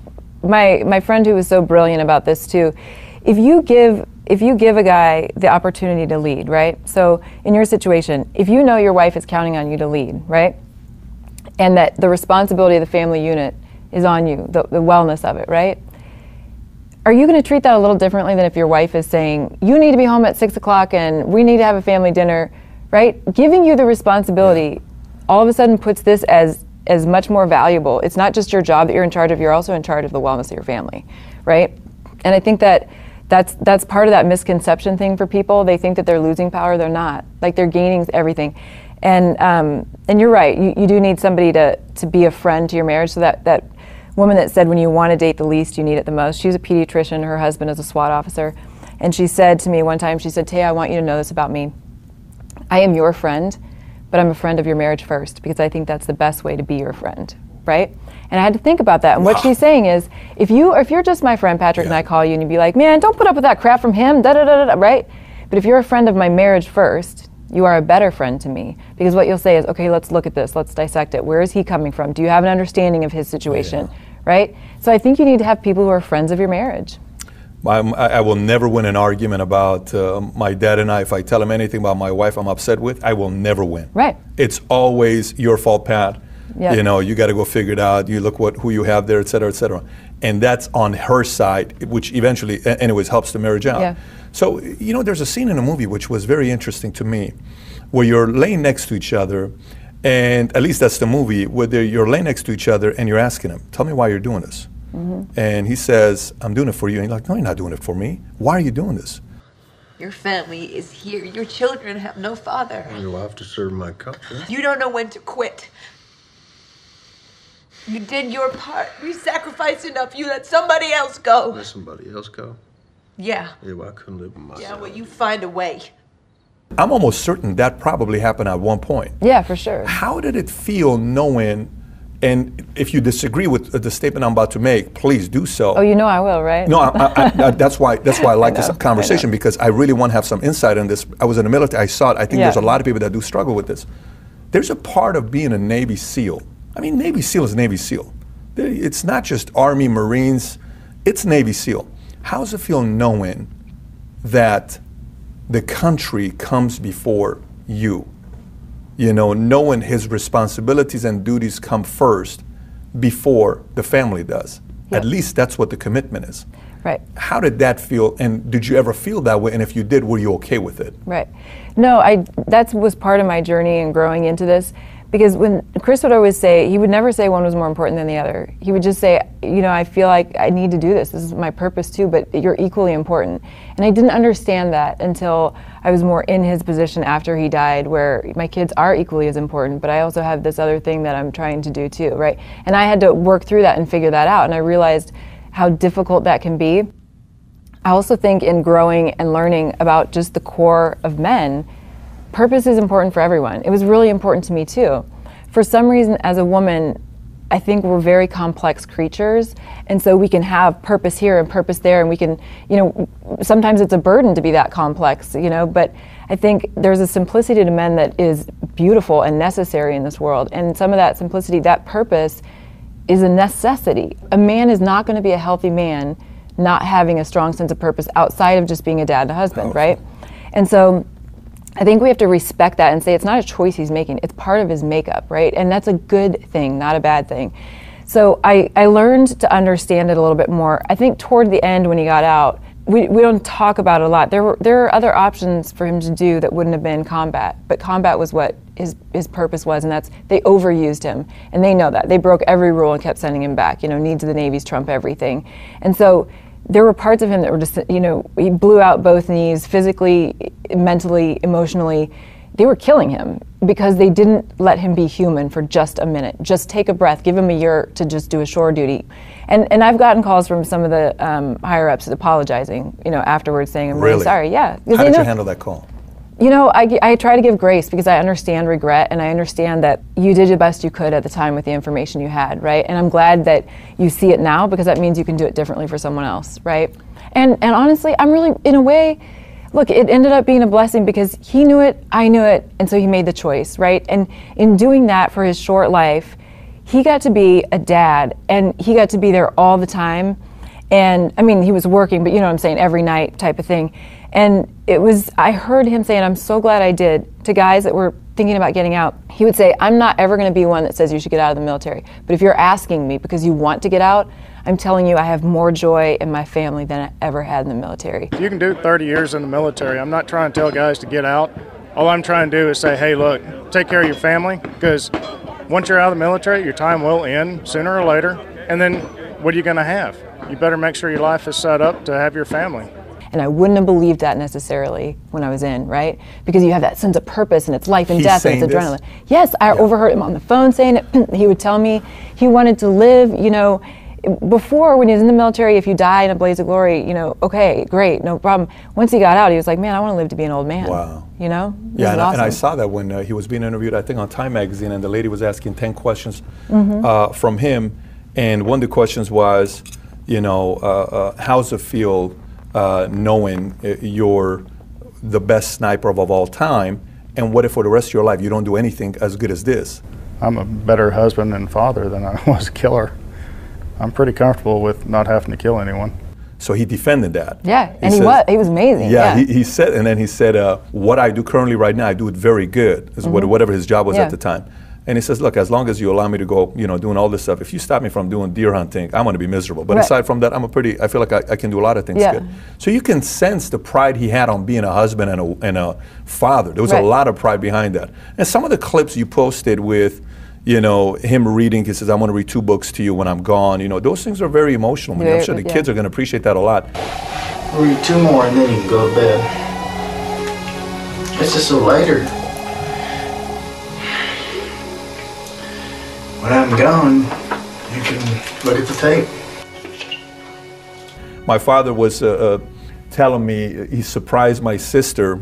my my friend who was so brilliant about this too. If you give if you give a guy the opportunity to lead, right? So in your situation, if you know your wife is counting on you to lead, right, and that the responsibility of the family unit is on you, the, the wellness of it, right? Are you going to treat that a little differently than if your wife is saying, you need to be home at six o'clock and we need to have a family dinner, right? Giving you the responsibility all of a sudden puts this as as much more valuable. It's not just your job that you're in charge of, you're also in charge of the wellness of your family, right? And I think that that's that's part of that misconception thing for people. They think that they're losing power, they're not. Like they're gaining everything. And um, and you're right, you, you do need somebody to to be a friend to your marriage so that that woman that said when you want to date the least, you need it the most. She's a pediatrician. Her husband is a SWAT officer, and she said to me one time, she said, "Tay, I want you to know this about me. I am your friend, but I'm a friend of your marriage first because I think that's the best way to be your friend." Right? And I had to think about that. And what she's saying is, if you if you're just my friend Patrick and I call you and you'd be like, "Man, don't put up with that crap from him," da da da da, da," right? But if you're a friend of my marriage first, You are a better friend to me. Because what you'll say is, okay, let's look at this, let's dissect it. Where is he coming from? Do you have an understanding of his situation? Right? So I think you need to have people who are friends of your marriage. I, I will never win an argument about uh, my dad and I. If I tell him anything about my wife I'm upset with, I will never win. Right. It's always your fault, Pat. Yeah. You know, you got to go figure it out. You look what who you have there, et cetera, et cetera. And that's on her side, which eventually, anyways, helps the marriage out. Yeah. So, you know, there's a scene in a movie which was very interesting to me, where you're laying next to each other, and at least that's the movie, where you're laying next to each other and you're asking him, "Tell me why you're doing this." Mm-hmm. And he says, "I'm doing it for you." And you're like, "No, you're not doing it for me. Why are you doing this?" Your family is here. Your children have no father. You have to serve my country. You don't know when to quit. You did your part. You sacrificed enough. You let somebody else go. Let somebody else go. Yeah. Yeah, well, I couldn't live with myself. Yeah, well, you find a way. I'm almost certain that probably happened at one point. Yeah, for sure. How did it feel knowing? And if you disagree with the statement I'm about to make, please do so. Oh, you know I will, right? No, I, I, I, that's why that's why I like this know, I conversation because I really want to have some insight on this. I was in the military. I saw it. I think Yeah. there's a lot of people that do struggle with this. There's a part of being a Navy SEAL. I mean, Navy SEAL is Navy SEAL. It's not just Army, Marines. It's Navy SEAL. How does it feel knowing that the country comes before you? You know, knowing his responsibilities and duties come first before the family does. At least that's what the commitment is. Right. How did that feel? And did you ever feel that way? And if you did, were you okay with it? Right. No, I that was part of my journey in growing into this because when Chris would always say he would never say one was more important than the other. He would just say, you know, I feel like I need to do this. This is my purpose too, but you're equally important. And I didn't understand that until I was more in his position after he died where my kids are equally as important, but I also have this other thing that I'm trying to do too, right? And I had to work through that and figure that out and I realized how difficult that can be. I also think in growing and learning about just the core of men, purpose is important for everyone. It was really important to me too. For some reason, as a woman, I think we're very complex creatures, and so we can have purpose here and purpose there, and we can, you know, sometimes it's a burden to be that complex, you know, but I think there's a simplicity to men that is beautiful and necessary in this world, and some of that simplicity, that purpose, is a necessity. A man is not going to be a healthy man not having a strong sense of purpose outside of just being a dad and a husband, oh. right? And so I think we have to respect that and say it's not a choice he's making, it's part of his makeup, right? And that's a good thing, not a bad thing. So I, I learned to understand it a little bit more. I think toward the end when he got out, we, we don't talk about it a lot. There were there are other options for him to do that wouldn't have been combat, but combat was what his his purpose was, and that's they overused him, and they know that they broke every rule and kept sending him back. You know, needs of the Navy's trump everything, and so there were parts of him that were just you know he blew out both knees physically, mentally, emotionally. They were killing him because they didn't let him be human for just a minute. Just take a breath. Give him a year to just do a shore duty. And and I've gotten calls from some of the um, higher ups apologizing, you know, afterwards saying, "I'm really, Really? sorry." Yeah. How did you handle that call? You know, I, I try to give grace because I understand regret and I understand that you did the best you could at the time with the information you had, right? And I'm glad that you see it now because that means you can do it differently for someone else, right? And and honestly, I'm really in a way, look, it ended up being a blessing because he knew it, I knew it, and so he made the choice, right? And in doing that for his short life, he got to be a dad and he got to be there all the time and I mean, he was working, but you know what I'm saying, every night type of thing. And it was, I heard him saying, I'm so glad I did to guys that were thinking about getting out. He would say, I'm not ever going to be one that says you should get out of the military. But if you're asking me because you want to get out, I'm telling you, I have more joy in my family than I ever had in the military. You can do 30 years in the military. I'm not trying to tell guys to get out. All I'm trying to do is say, hey, look, take care of your family because once you're out of the military, your time will end sooner or later. And then what are you going to have? You better make sure your life is set up to have your family. And I wouldn't have believed that necessarily when I was in, right? Because you have that sense of purpose and it's life and He's death and it's saying this? adrenaline. Yes, I overheard him on the phone saying it. he would tell me he wanted to live, you know, before when he was in the military, if you die in a blaze of glory, you know, okay, great, no problem. Once he got out, he was like, man, I want to live to be an old man. Wow. You know? This Yeah, and, I, and I saw that when uh, he was being interviewed, I think on Time Magazine, and the lady was asking 10 questions Mm-hmm. uh, from him. And one of the questions was, you know, uh, uh, how's it feel uh, knowing uh, you're the best sniper of, of all time? And what if for the rest of your life you don't do anything as good as this? I'm a better husband and father than I was a killer. I'm pretty comfortable with not having to kill anyone. So he defended that. Yeah, and he was. He was amazing. Yeah, Yeah. He, he said, and then he said, uh, "What I do currently right now, I do it very good." Is what, whatever his job was Mm-hmm. Yeah. at the time. And he says, "Look, as long as you allow me to go, you know, doing all this stuff, if you stop me from doing deer hunting, I'm going to be miserable. But Right. aside from that, I'm a pretty. I feel like I, I can do a lot of things Yeah. good. So you can sense the pride he had on being a husband and a, and a father. There was a lot of pride behind that. And some of the clips you posted with. You know, him reading, he says, I'm going to read two books to you when I'm gone. You know, those things are very emotional. I mean, I'm sure the yeah. kids are going to appreciate that a lot. Read two more and then you can go to bed. It's just so later. When I'm gone, you can look at the tape. my father was uh, uh, telling me he surprised my sister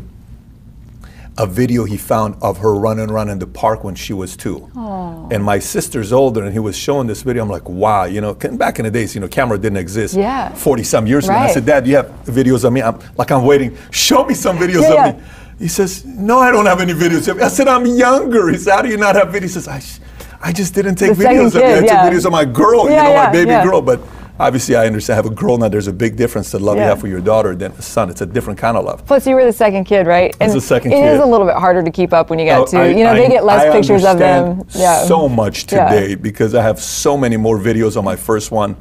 a video he found of her running around in the park when she was two. Aww. And my sister's older, and he was showing this video. I'm like, wow, you know, back in the days, you know, camera didn't exist. Yeah. 40 some years ago. And I said, Dad, you have videos of me? I'm like, I'm waiting. Show me some videos Yeah, of yeah. me. He says, No, I don't have any videos of me. I said, I'm younger. He said, How do you not have videos? He says, I, just didn't take The videos of you. I kid, took videos of my girl, you know, yeah, my baby yeah. girl. But obviously, I understand. I have a girl now. There's a big difference to the love you have for your daughter than a son. It's a different kind of love. Plus, you were the second kid, right? And the second It kid. is a little bit harder to keep up when you got Oh, two. I- you know, I- they get less I pictures of them. Yeah. So much Yeah. today because I have so many more videos on my first one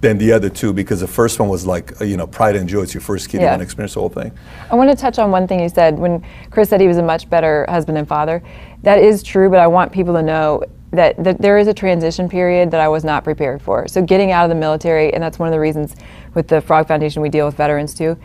than the other two because the first one was like, uh, you know, pride and joy. It's your first kid. You want to experience the whole thing. I want to touch on one thing you said when Chris said he was a much better husband and father. That is true, but I want people to know that, that there is a transition period that I was not prepared for. So getting out of the military, and that's one of the reasons with the Frog Foundation we deal with veterans too.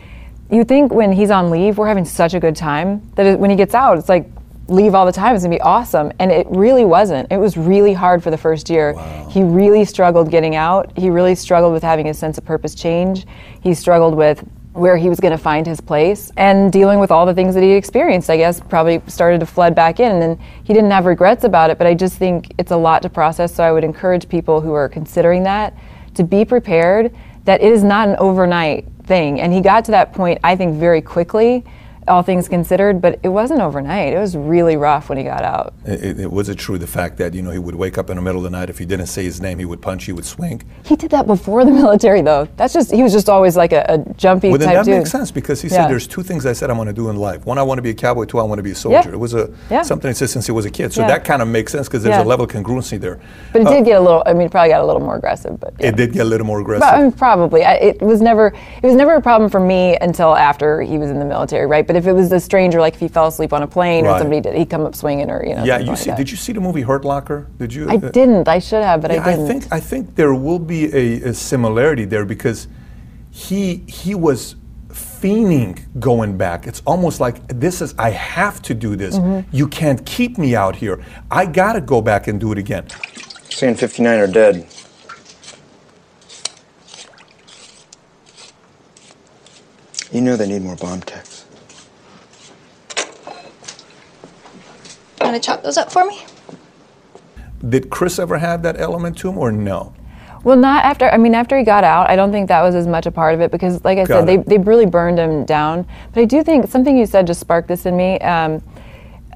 You think when he's on leave, we're having such a good time that it, when he gets out, it's like leave all the time. It's gonna be awesome, and it really wasn't. It was really hard for the first year. He really struggled getting out. He really struggled with having his sense of purpose change. He struggled with where he was going to find his place and dealing with all the things that he experienced, I guess, probably started to flood back in. And he didn't have regrets about it, but I just think it's a lot to process. So I would encourage people who are considering that to be prepared that it is not an overnight thing. And he got to that point, I think, very quickly, all things considered, but it wasn't overnight. It was really rough when he got out. It, it, it was it true the fact that you know he would wake up in the middle of the night if he didn't say his name, he would punch, he would swing. He did that before the military, though. That's just, he was just always like a, a jumpy Well, then type that dude. makes sense because he Yeah. said there's two things I said I'm going to do in life. One, I want to be a cowboy. Two, I want to be a soldier. It was a Yeah. something he said since he was a kid. So Yeah. that kind of makes sense because there's Yeah. a level of congruency there. But it Uh, did get a little, I mean, it probably got a little more aggressive, but yeah. It did get a little more aggressive. But, I mean, probably. I, it was never. It was never a problem for me until after he was in the military, right? But if it was a stranger, like if he fell asleep on a plane or somebody did, he'd come up swinging or you know. yeah, you like see? that. Did you see the movie Hurt Locker? Did you? I uh, didn't. I should have, but Yeah, I didn't. I think I think there will be a, a similarity there because he he was fiending going back. It's almost like this is I have to do this. Mm-hmm. You can't keep me out here. I gotta go back and do it again. Saying 59 are dead. You know they need more bomb techs. Want to chop those up for me? Did Chris ever have that element to him or no? Well, not after. I mean, after he got out, I don't think that was as much a part of it because, like I Got said, they, it. they really burned him down. But I do think something you said just sparked this in me. Um,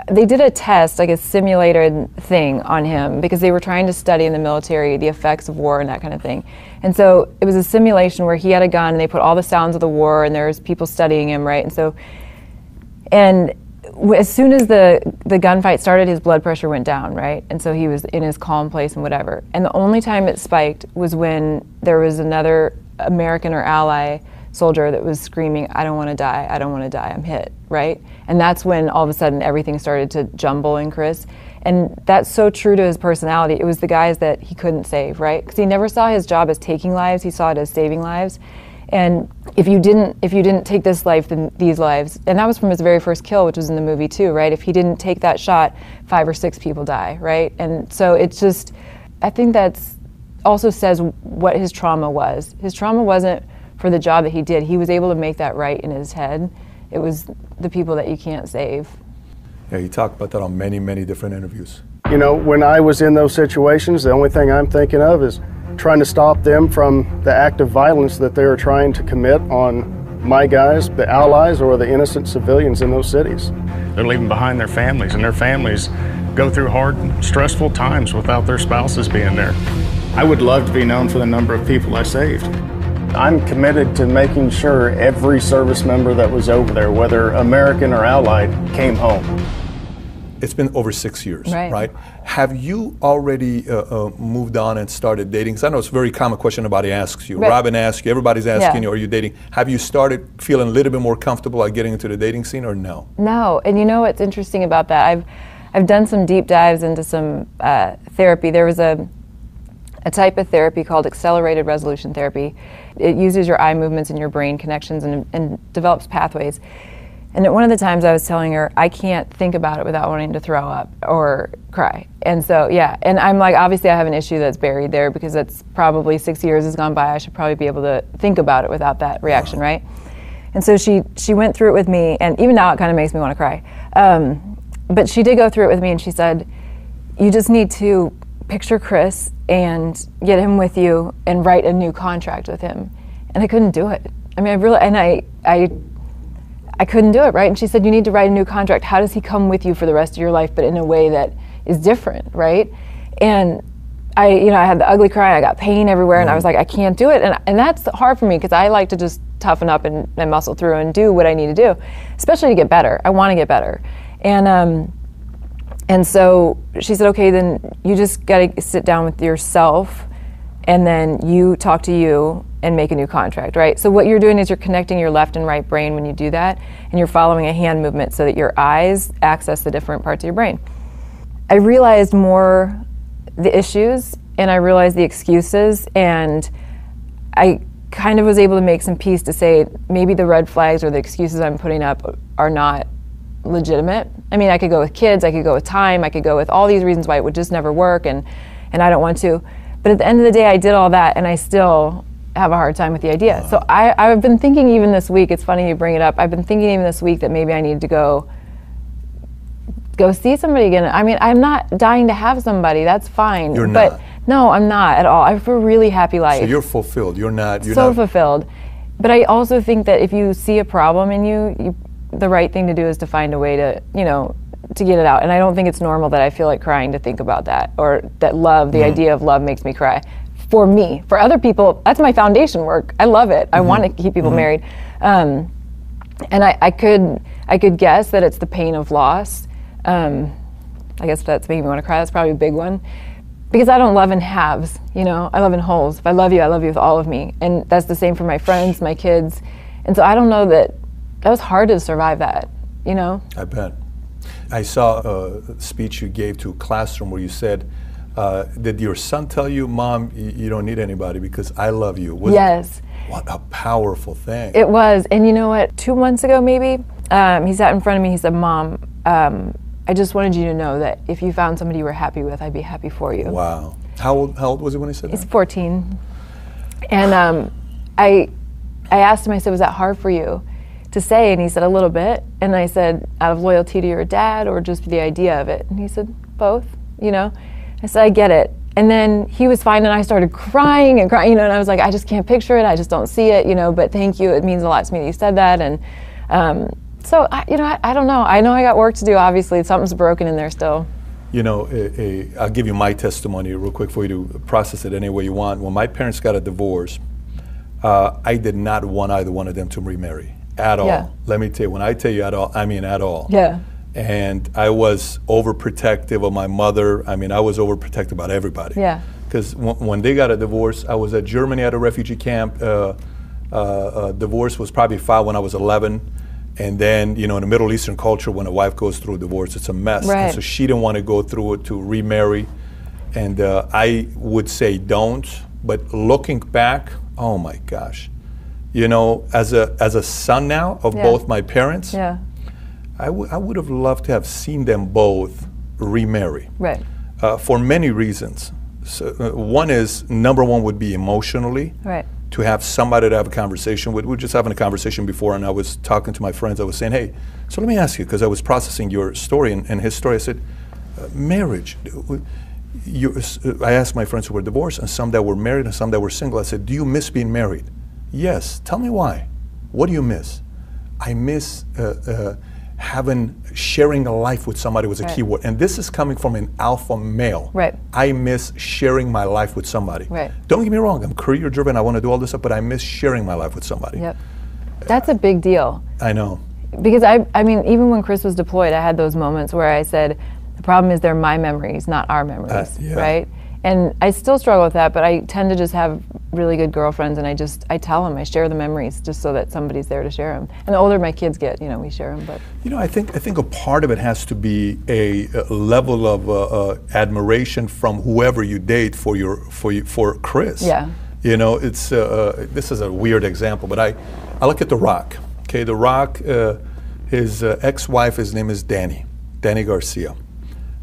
they did a test, like a simulated thing on him because they were trying to study in the military the effects of war and that kind of thing. And so it was a simulation where he had a gun and they put all the sounds of the war and there was people studying him, right? And so, and w- as soon as the the gunfight started, his blood pressure went down, right? And so he was in his calm place and whatever. And the only time it spiked was when there was another American or ally soldier that was screaming, "I don't want to die! I don't want to die! I'm hit!" Right? And that's when all of a sudden everything started to jumble in Chris. And that's so true to his personality. It was the guys that he couldn't save, right? Because he never saw his job as taking lives; he saw it as saving lives. And if you didn't if you didn't take this life, then these lives, and that was from his very first kill, which was in the movie too, right? If he didn't take that shot, five or six people die, right? And so it's just, I think that's also says what his trauma was. His trauma wasn't for the job that he did. He was able to make that right in his head. It was the people that you can't save. Yeah, he talked about that on many, many different interviews. You know, when I was in those situations, the only thing I'm thinking of is trying to stop them from the act of violence that they were trying to commit on my guys, the allies, or the innocent civilians in those cities. They're leaving behind their families, and their families go through hard, stressful times without their spouses being there. I would love to be known for the number of people I saved. I'm committed to making sure every service member that was over there, whether American or Allied, came home. It's been over six years, Right. right? Have you already uh, uh, moved on and started dating? Because I know it's a very common question nobody asks you. Right. Robin asks you, everybody's asking Yeah. you, are you dating? Have you started feeling a little bit more comfortable at getting into the dating scene or no? No, and you know what's interesting about that? I've I've done some deep dives into some uh, therapy. There was a a type of therapy called accelerated resolution therapy. It uses your eye movements and your brain connections and, and develops pathways. And at one of the times I was telling her, I can't think about it without wanting to throw up or cry. And so, yeah, and I'm like, obviously, I have an issue that's buried there because that's probably six years has gone by. I should probably be able to think about it without that reaction, right? And so she she went through it with me, and even now it kind of makes me want to cry. Um, but she did go through it with me, and she said, "You just need to picture Chris and get him with you and write a new contract with him." And I couldn't do it. I mean, I really and I I I couldn't do it, right? And she said, You need to write a new contract. How does he come with you for the rest of your life, but in a way that is different, right? And I, you know, I had the ugly cry, I got pain everywhere, and I was like, I can't do it. And, and that's hard for me because I like to just toughen up and, and muscle through and do what I need to do, especially to get better. I want to get better. And, um, and so she said, okay, then you just got to sit down with yourself and then you talk to you and make a new contract, right? So what you're doing is you're connecting your left and right brain when you do that, and you're following a hand movement so that your eyes access the different parts of your brain. I realized more the issues and I realized the excuses, and I kind of was able to make some peace to say maybe the red flags or the excuses I'm putting up are not legitimate. I mean, I could go with kids, I could go with time, I could go with all these reasons why it would just never work, and, and I don't want to. But at the end of the day, I did all that, and I still have a hard time with the idea. So I, I've been thinking even this week, it's funny you bring it up, I've been thinking even this week that maybe I need to go go see somebody again. I mean, I'm not dying to have somebody. That's fine. You're but not. no, I'm not at all. I have a really happy life. So you're fulfilled. You're not. You're so not. fulfilled. But I also think that if you see a problem in you, you, the right thing to do is to find a way to, you know, to get it out. And I don't think it's normal that I feel like crying to think about that or that love, the Mm-hmm. idea of love makes me cry. For me, for other people, that's my foundation work. I love it. I Mm-hmm. want to keep people married. Um, and I, I could I could guess that it's the pain of loss. Um, I guess that's making me want to cry. That's probably a big one. Because I don't love in halves, you know, I love in wholes. If I love you, I love you with all of me. And that's the same for my friends, my kids. And so I don't know that that was hard to survive that, you know? I bet. I saw a speech you gave to a classroom where you said, uh, "Did your son tell you, Mom, you don't need anybody because I love you?" Was- yes. What a powerful thing. It was. And you know what? Two months ago, maybe, um, he sat in front of me. He said, Mom, um, I just wanted you to know that if you found somebody you were happy with, I'd be happy for you. wow. How old? How old was he when he said that? He's that? 14. And um, I, I asked him, I said, was that hard for you to say? And he said, a little bit. And I said, out of loyalty to your dad or just the idea of it? And he said, both, you know? I said, I get it. And then he was fine and I started crying and crying, you know, and I was like, I just can't picture it. I just don't see it, you know, but thank you. It means a lot to me that you said that. And um, so, I, you know, I, I don't know. I know I got work to do, obviously. Something's broken in there still. You know, I'll give you my testimony real quick for you to process it any way you want. When my parents got a divorce, uh, I did not want either one of them to remarry at all. Yeah. Let me tell you, when I tell you at all, I mean at all. Yeah. And I was overprotective of my mother. I mean, I was overprotective about everybody. Yeah. Because w- when they got a divorce, I was at Germany at a refugee camp. Uh, uh, uh, divorce was probably filed when I was 11. And then, you know, in the Middle Eastern culture, when a wife goes through a divorce, it's a mess. And Right. so she didn't want to go through it to remarry. And uh, I would say don't. But looking back, oh my gosh. You know, as a, as a son now of Yeah. both my parents, Yeah. I, w- I would have loved to have seen them both remarry Right. uh, for many reasons. So, uh, one is number one would be emotionally Right. to have somebody to have a conversation with. We were just having a conversation before, and I was talking to my friends. I was saying, "Hey, so let me ask you," because I was processing your story and, and his story. I said, uh, "Marriage." You, uh, I asked my friends who were divorced and some that were married and some that were single. I said, "Do you miss being married?" Yes. Tell me why. What do you miss? I miss uh, uh, having sharing a life with somebody was a Right. key word. And this is coming from an alpha male. Right. I miss sharing my life with somebody. Right. Don't get me wrong, I'm career driven, I want to do all this stuff, but I miss sharing my life with somebody. Yep. That's a big deal. I know. because I, I mean, even when Chris was deployed, I had those moments where I said, the problem is they're my memories, not our memories, yeah. right? And I still struggle with that, but I tend to just have really good girlfriends, and I just I tell them I share the memories just so that somebody's there to share them. And the older my kids get, you know, we share them. But You know, I think I think a part of it has to be a, a level of uh, uh, admiration from whoever you date for your for you, for Chris. Yeah. You know, it's uh, uh, this is a weird example, but I I look at The Rock. Okay, The Rock, uh, his uh, ex-wife, his name is Dany, Dany Garcia,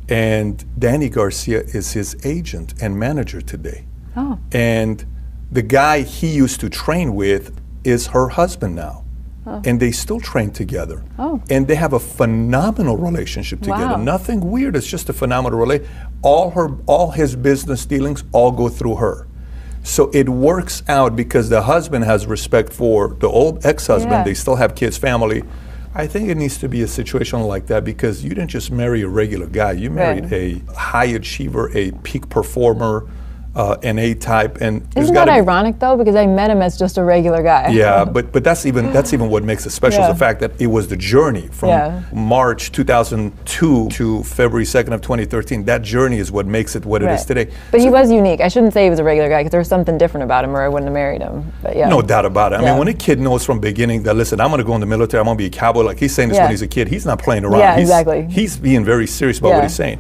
and Dany Garcia is his agent and manager today. oh, And the guy he used to train with is her husband now. Oh. And they still train together. Oh. And they have a phenomenal relationship together. Wow. Nothing weird. It's just a phenomenal relationship. All her, all his business dealings all go through her. So it works out because the husband has respect for the old ex-husband. Yeah. They still have kids, family. I think it needs to be a situation like that because you didn't just marry a regular guy. You married Right. a high achiever, a peak performer, uh, an A type, and isn't that ironic though? Because I met him as just a regular guy. yeah, but but that's even that's even what makes it special. Yeah. Is the fact that it was the journey from Yeah. March 2002 to February 2nd of 2013. That journey is what makes it what it is today. But he was unique. I shouldn't say he was a regular guy because there was something different about him, or I wouldn't have married him. But yeah, No doubt about it. I Yeah. mean, when a kid knows from beginning that listen, I'm going to go in the military, I'm going to be a cowboy. Like he's saying this when he's a kid. He's not playing around. Yeah, he's, exactly. He's being very serious about what he's saying.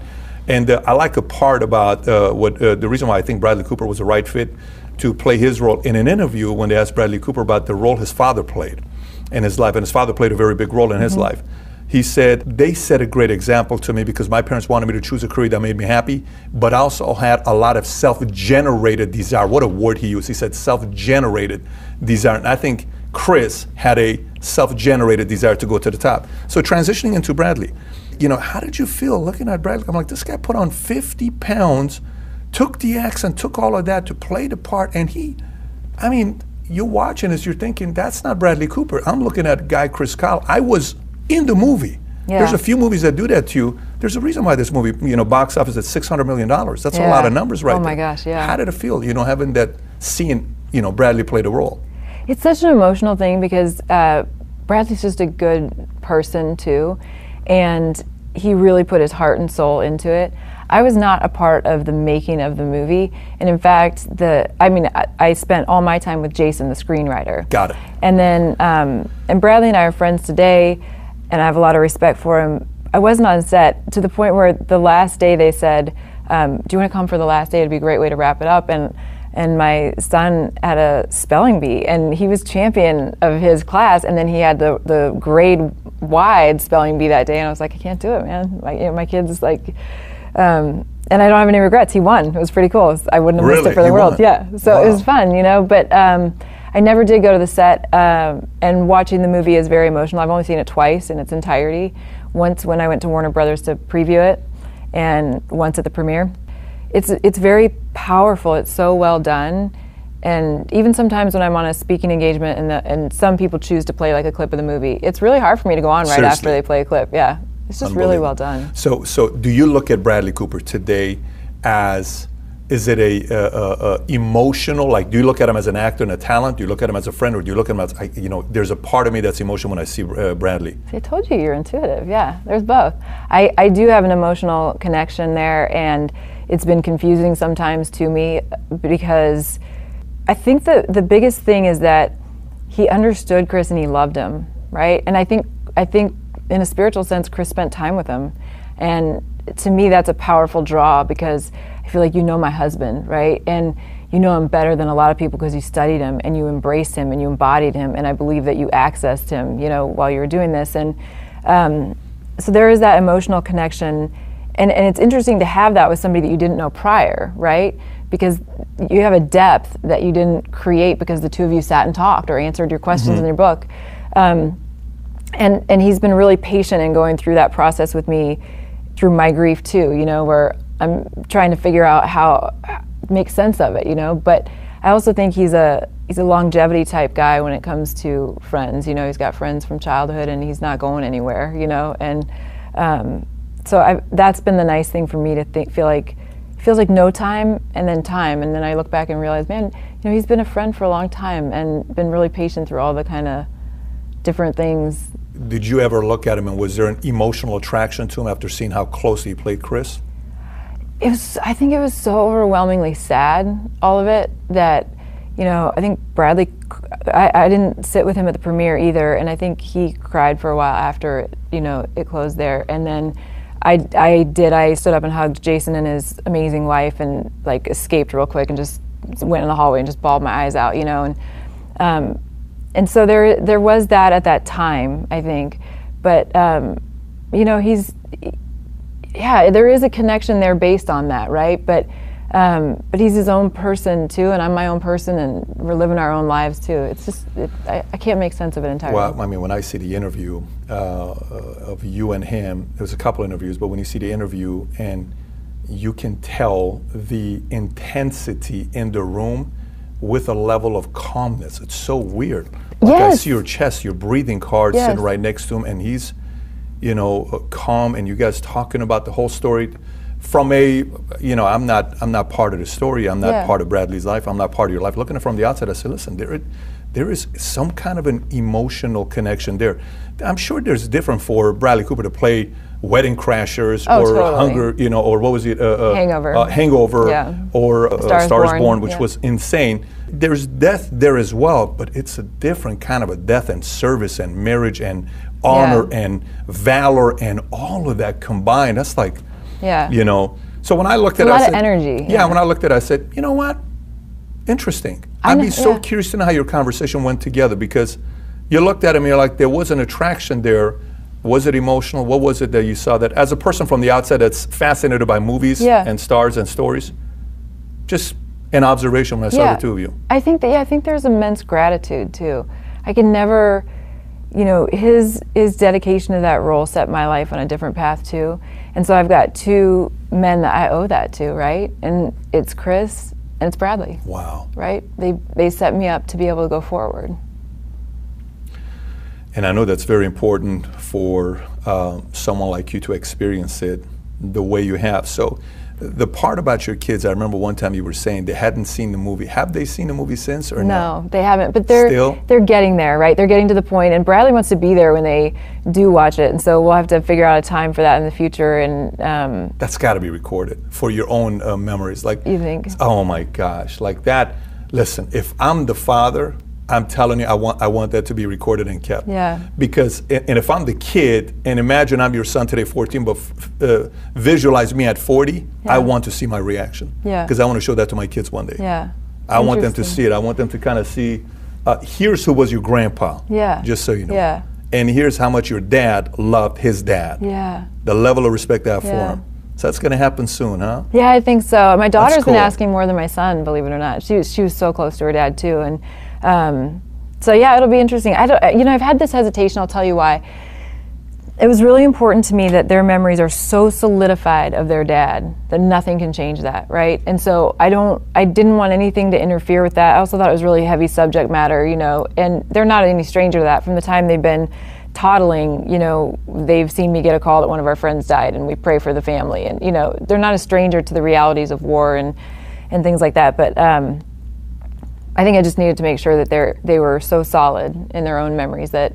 And uh, I like a part about uh, what uh, the reason why I think Bradley Cooper was the right fit to play his role in an interview when they asked Bradley Cooper about the role his father played in his life, and his father played a very big role in his Mm-hmm. life. He said, They set a great example to me because my parents wanted me to choose a career that made me happy, but I also had a lot of self generated desire. What a word he used. He said self generated desire. And I think Chris had a self generated desire to go to the top. So transitioning into Bradley, you know, how did you feel looking at Bradley? I'm like, this guy put on 50 pounds, took the accent, took all of that to play the part, and he, I mean, you're watching as you're thinking, that's not Bradley Cooper. I'm looking at guy Chris Kyle. I was in the movie. Yeah. There's a few movies that do that to you. There's a reason why this movie, you know, box office at $600 million. That's a lot of numbers right Oh my there. gosh, yeah. How did it feel, you know, having that scene, you know, Bradley played a role? It's such an emotional thing because uh, Bradley's just a good person too, and he really put his heart and soul into it. I was not a part of the making of the movie, and in fact, the I mean, I, I spent all my time with Jason, the screenwriter. Got it. And then, um, and Bradley and I are friends today, and I have a lot of respect for him. I wasn't on set to the point where the last day they said, um, "Do you want to come for the last day? It'd be a great way to wrap it up." And and my son had a spelling bee, and he was champion of his class. And then he had the the grade wide spelling bee that day, and I was like, "I can't do it, man. My you know, my kid's like." Um, and I don't have any regrets. He won. It was pretty cool. I wouldn't have missed it for the He world. won? Yeah. So it was fun, you know. But um, I never did go to the set. Um, and watching the movie is very emotional. I've only seen it twice in its entirety. Once when I went to Warner Brothers to preview it, and once at the premiere. It's it's very powerful. It's so well done. And even sometimes when I'm on a speaking engagement and the, and some people choose to play like a clip of the movie, it's really hard for me to go on right after they play a clip. Yeah. It's just really well done. So, so do you look at Bradley Cooper today as is it a, uh, uh, uh, emotional? Like, do you look at him as an actor and a talent? Do you look at him as a friend, or do you look at him as I, you know? There's a part of me that's emotional when I see uh, Bradley. I told you you're intuitive. Yeah, there's both. I, I do have an emotional connection there, and it's been confusing sometimes to me because I think the, the biggest thing is that he understood Chris and he loved him, right? And I think I think in a spiritual sense, Chris spent time with him, and to me that's a powerful draw because I feel like you know my husband, right? And you know him better than a lot of people because you studied him and you embraced him and you embodied him, and I believe that you accessed him, you know, while you were doing this, and um, so there is that emotional connection, and and it's interesting to have that with somebody that you didn't know prior, right? Because you have a depth that you didn't create because the two of you sat and talked or answered your questions in your book. Um, and and he's been really patient in going through that process with me through my grief too you know where i'm trying to figure out how make sense of it you know but i also think he's a he's a longevity type guy when it comes to friends. You know, he's got friends from childhood and he's not going anywhere. You know, and um, so I, that's been the nice thing for me to think, feel like it feels like no time and then time, and then I look back and realize, man, you know, he's been a friend for a long time and been really patient through all the kind of different things. Did you ever look at him and was there an emotional attraction to him after seeing how closely he played Chris? It was. I think it was so overwhelmingly sad, all of it, that you know. I think Bradley. I, I didn't sit with him at the premiere either, and I think he cried for a while after you know it closed there, and then. I, I did. I stood up and hugged Jason and his amazing wife, and like escaped real quick and just went in the hallway and just bawled my eyes out, you know. And um, and so there there was that at that time, I think. But um, you know, he's yeah, there is a connection there based on that, right? But um, but he's his own person too, and I'm my own person, and we're living our own lives too. It's just it, I, I can't make sense of it entirely. Well, I mean, when I see the interview uh, of you and him, there was a couple interviews, but when you see the interview and you can tell the intensity in the room with a level of calmness. It's so weird. Like I see your chest, your breathing hard Yes. sitting right next to him, and he's, you know, uh, calm, and you guys talking about the whole story. From a, you know, I'm not, I'm not part of the story. I'm not Yeah. part of Bradley's life. I'm not part of your life. Looking at it from the outside, I said, listen, there, there is some kind of an emotional connection there. I'm sure there's different for Bradley Cooper to play Wedding Crashers Oh, or totally. Hunger, you know, or what was it? Uh, uh, Hangover. Uh, hangover Yeah. or uh, Star is Star is Born, Born, which yeah. was insane. There's death there as well, but it's a different kind of a death and service and marriage and honor and valor and all of that combined. That's like, Yeah. you know. So when I looked It's at a it, I lot of said, energy, Yeah, yeah. when I looked at it, I said, you know what? Interesting. I I'd know- be so yeah. curious to know how your conversation went together because you looked at him and you're like, there was an attraction there. Was it emotional? What was it that you saw that as a person from the outside that's fascinated by movies Yeah. and stars and stories? Just an observation when I saw the two of you. I think that yeah, I think there's immense gratitude too. I can never, you know, his his dedication to that role set my life on a different path too. And so I've got two men that I owe that to, right? And it's Chris and it's Bradley. Wow. Right? They they set me up to be able to go forward. And I know that's very important for uh, someone like you to experience it the way you have. So, the part about your kids, I remember one time you were saying they hadn't seen the movie. Have they seen the movie since or no? No, they haven't. But they're Still? they're getting there, right? They're getting to the point, and Bradley wants to be there when they do watch it, and so we'll have to figure out a time for that in the future. And um, That's got to be recorded for your own uh, memories. Like You think? Oh my gosh, like that. Listen, if I'm the father, I'm telling you, I want I want that to be recorded and kept. Yeah. Because and if I'm the kid, and imagine I'm your son today, 14, but f- uh, visualize me at 40, Yeah. I want to see my reaction. Yeah. Because I want to show that to my kids one day. yeah, I want them to see it. I want them to kind of see. Uh, here's who was your grandpa. Yeah. Just so you know. Yeah. And here's how much your dad loved his dad. Yeah. The level of respect I have for Yeah. him. So that's going to happen soon, huh? Yeah, I think so. My daughter's cool. been asking more than my son, believe it or not. She was she was so close to her dad too, and um, so yeah, it'll be interesting. I don't, you know, I've had this hesitation. I'll tell you why. It was really important to me that their memories are so solidified of their dad that nothing can change that, right? And so I don't, I didn't want anything to interfere with that. I also thought it was really heavy subject matter, you know, and they're not any stranger to that. From the time they've been toddling, you know, they've seen me get a call that one of our friends died, and we pray for the family, and you know, they're not a stranger to the realities of war and and things like that. But um, I think I just needed to make sure that they they were so solid in their own memories that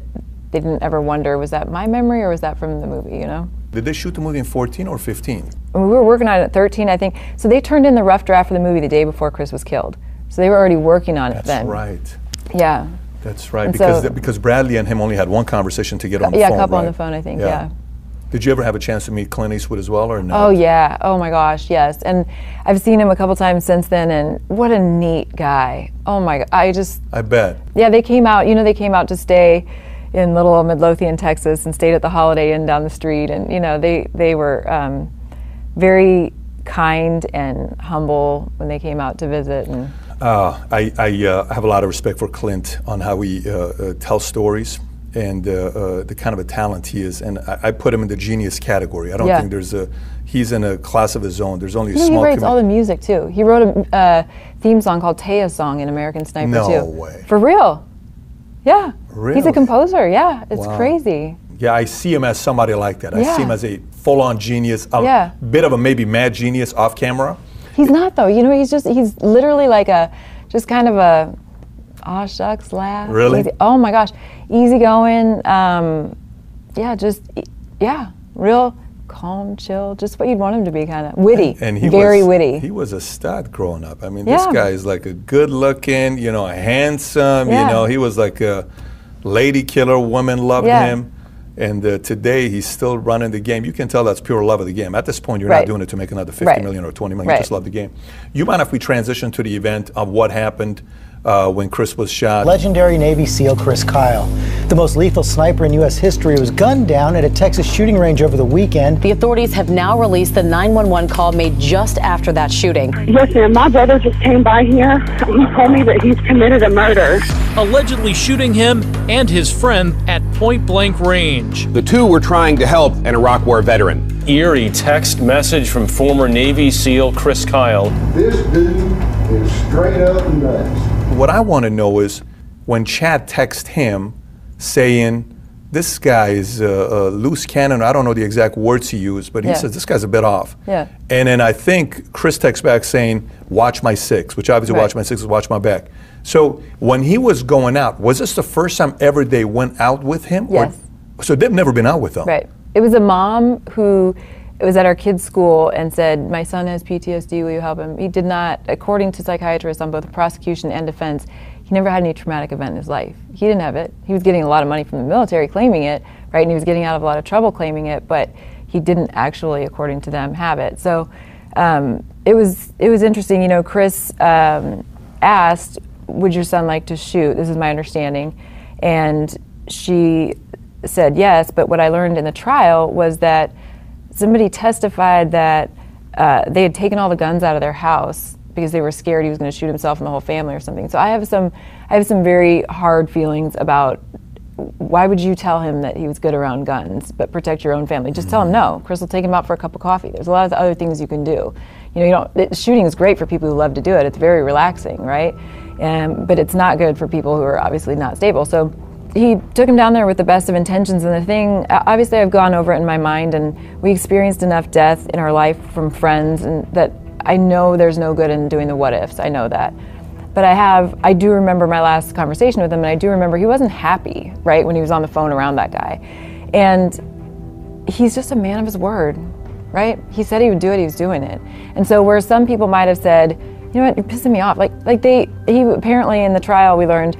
they didn't ever wonder was that my memory or was that from the movie, you know. Did they shoot the movie in 14 or 15? And we were working on it at 13, I think. So they turned in the rough draft for the movie the day before Chris was killed. So they were already working on it then. That's right. Yeah. That's right. And Because so- because Bradley and him only had one conversation to get on the yeah, phone. a couple on the phone, I think. Yeah. Did you ever have a chance to meet Clint Eastwood as well, or no? Oh yeah. Oh my gosh, yes. And I've seen him a couple times since then, and what a neat guy. Oh my god. I just I bet. yeah. They came out. You know, they came out to stay in little old Midlothian, Texas, and stayed at the Holiday Inn down the street. And you know, they they were um, very kind and humble when they came out to visit. And Uh, I, I uh, have a lot of respect for Clint on how he uh, uh, tells stories and uh, uh, the kind of a talent he is. And I, I put him in the genius category. I don't Yeah. think there's a he's in a class of his own. There's only a know, he writes all the music too. He wrote a uh, theme song called Taya Song in American Sniper No too. way. For real. Yeah. Really? He's a composer. Yeah. It's Wow. crazy. Yeah, I see him as somebody like that. I Yeah. see him as a full-on genius, a Yeah. bit of a maybe mad genius off camera. He's not though. You know, he's just he's literally like a just kind of a aw shucks laugh. Really? Easy, oh my gosh, easygoing. Um, yeah, just yeah, real calm, chill, just what you'd want him to be, kind of witty, and he very was, witty. He was a stud growing up. I mean, Yeah. this guy is like a good-looking, you know, handsome. Yeah. You know, he was like a lady killer. Women loved Yeah. him. And uh, today he's still running the game. You can tell that's pure love of the game. At this point, you're Right. not doing it to make another fifty Right. million or twenty million. Right. You just love the game. You mind if we transition to the event of what happened uh, when Chris was shot? Legendary Navy SEAL Chris Kyle, the most lethal sniper in U.S. history, was gunned down at a Texas shooting range over the weekend. The authorities have now released the 911 call made just after that shooting. Listen. My brother just came by here. He told me that he's committed a murder. allegedly shooting him and his friend at point blank range. The two were trying to help an Iraq War veteran. Eerie text message from former Navy SEAL Chris Kyle. This dude is straight up nuts. What I want to know is when Chad texts him saying, this guy is a, a loose cannon. I don't know the exact words he used, but he Yeah. says this guy's a bit off. Yeah. And then I think Chris texts back saying, watch my six, which obviously Right. watch my six is watch my back. So when he was going out, was this the first time ever they went out with him? or- Yes. so they've never been out with him. Right. It was a mom who was at our kids' school and said, "My son has PTSD. Will you help him?" He did not, according to psychiatrists on both prosecution and defense, he never had any traumatic event in his life. He didn't have it. He was getting a lot of money from the military claiming it, right? And he was getting out of a lot of trouble claiming it, but he didn't actually, according to them, have it. So um, it was it was interesting. You know, Chris um, asked, "Would your son like to shoot?" This is my understanding, and she said yes. But what I learned in the trial was that somebody testified that uh, they had taken all the guns out of their house because they were scared he was going to shoot himself and the whole family or something. So I have some, I have some very hard feelings about why would you tell him that he was good around guns but protect your own family? Just tell him no. Chris will take him out for a cup of coffee. There's a lot of other things you can do. You know, you don't. It, shooting is great for people who love to do it. It's very relaxing, right? Um, but it's not good for people who are obviously not stable. So he took him down there with the best of intentions. And the thing, obviously, I've gone over it in my mind, and we experienced enough death in our life from friends, and that I know there's no good in doing the what ifs. I know that. But I have, I do remember my last conversation with him, and I do remember he wasn't happy, right, when he was on the phone around that guy. And he's just a man of his word, right? He said he would do it, he was doing it. And so where some people might have said, you know what, you're pissing me off. Like, like they, he apparently in the trial we learned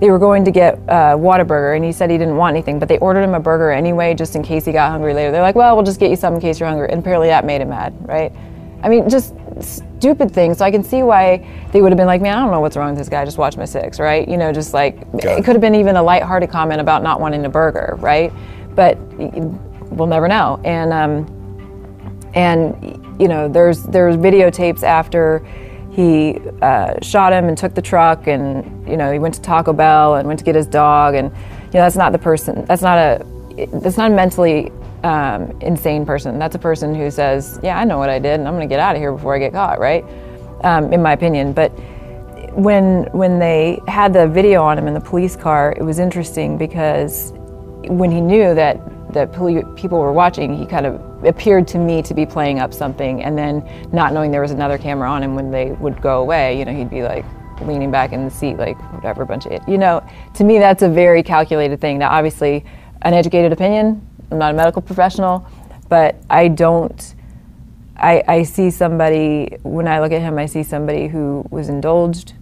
they were going to get uh, Whataburger, and he said he didn't want anything, but they ordered him a burger anyway, just in case he got hungry later. They're like, well, we'll just get you some in case you're hungry. And apparently that made him mad, right? I mean, just stupid things. So I can see why they would have been like, man, I don't know what's wrong with this guy. Just watch my six, right? You know, just like it could have been even a lighthearted comment about not wanting a burger, right? But we'll never know. And um, and you know, there's there's videotapes after he uh, shot him and took the truck, and you know, he went to Taco Bell and went to get his dog, and you know, that's not the person. That's not a. That's not a mentally um, insane person. That's a person who says, "Yeah, I know what I did, and I'm going to get out of here before I get caught." Right? Um, in my opinion, but when when they had the video on him in the police car, it was interesting because when he knew that that people were watching, he kind of appeared to me to be playing up something, and then not knowing there was another camera on him when they would go away, you know, he'd be like leaning back in the seat, like whatever, bunch of, it. you know, to me that's a very calculated thing. Now, obviously, an educated opinion. I'm not a medical professional, but I don't. I, I see somebody when I look at him. I see somebody who was indulged,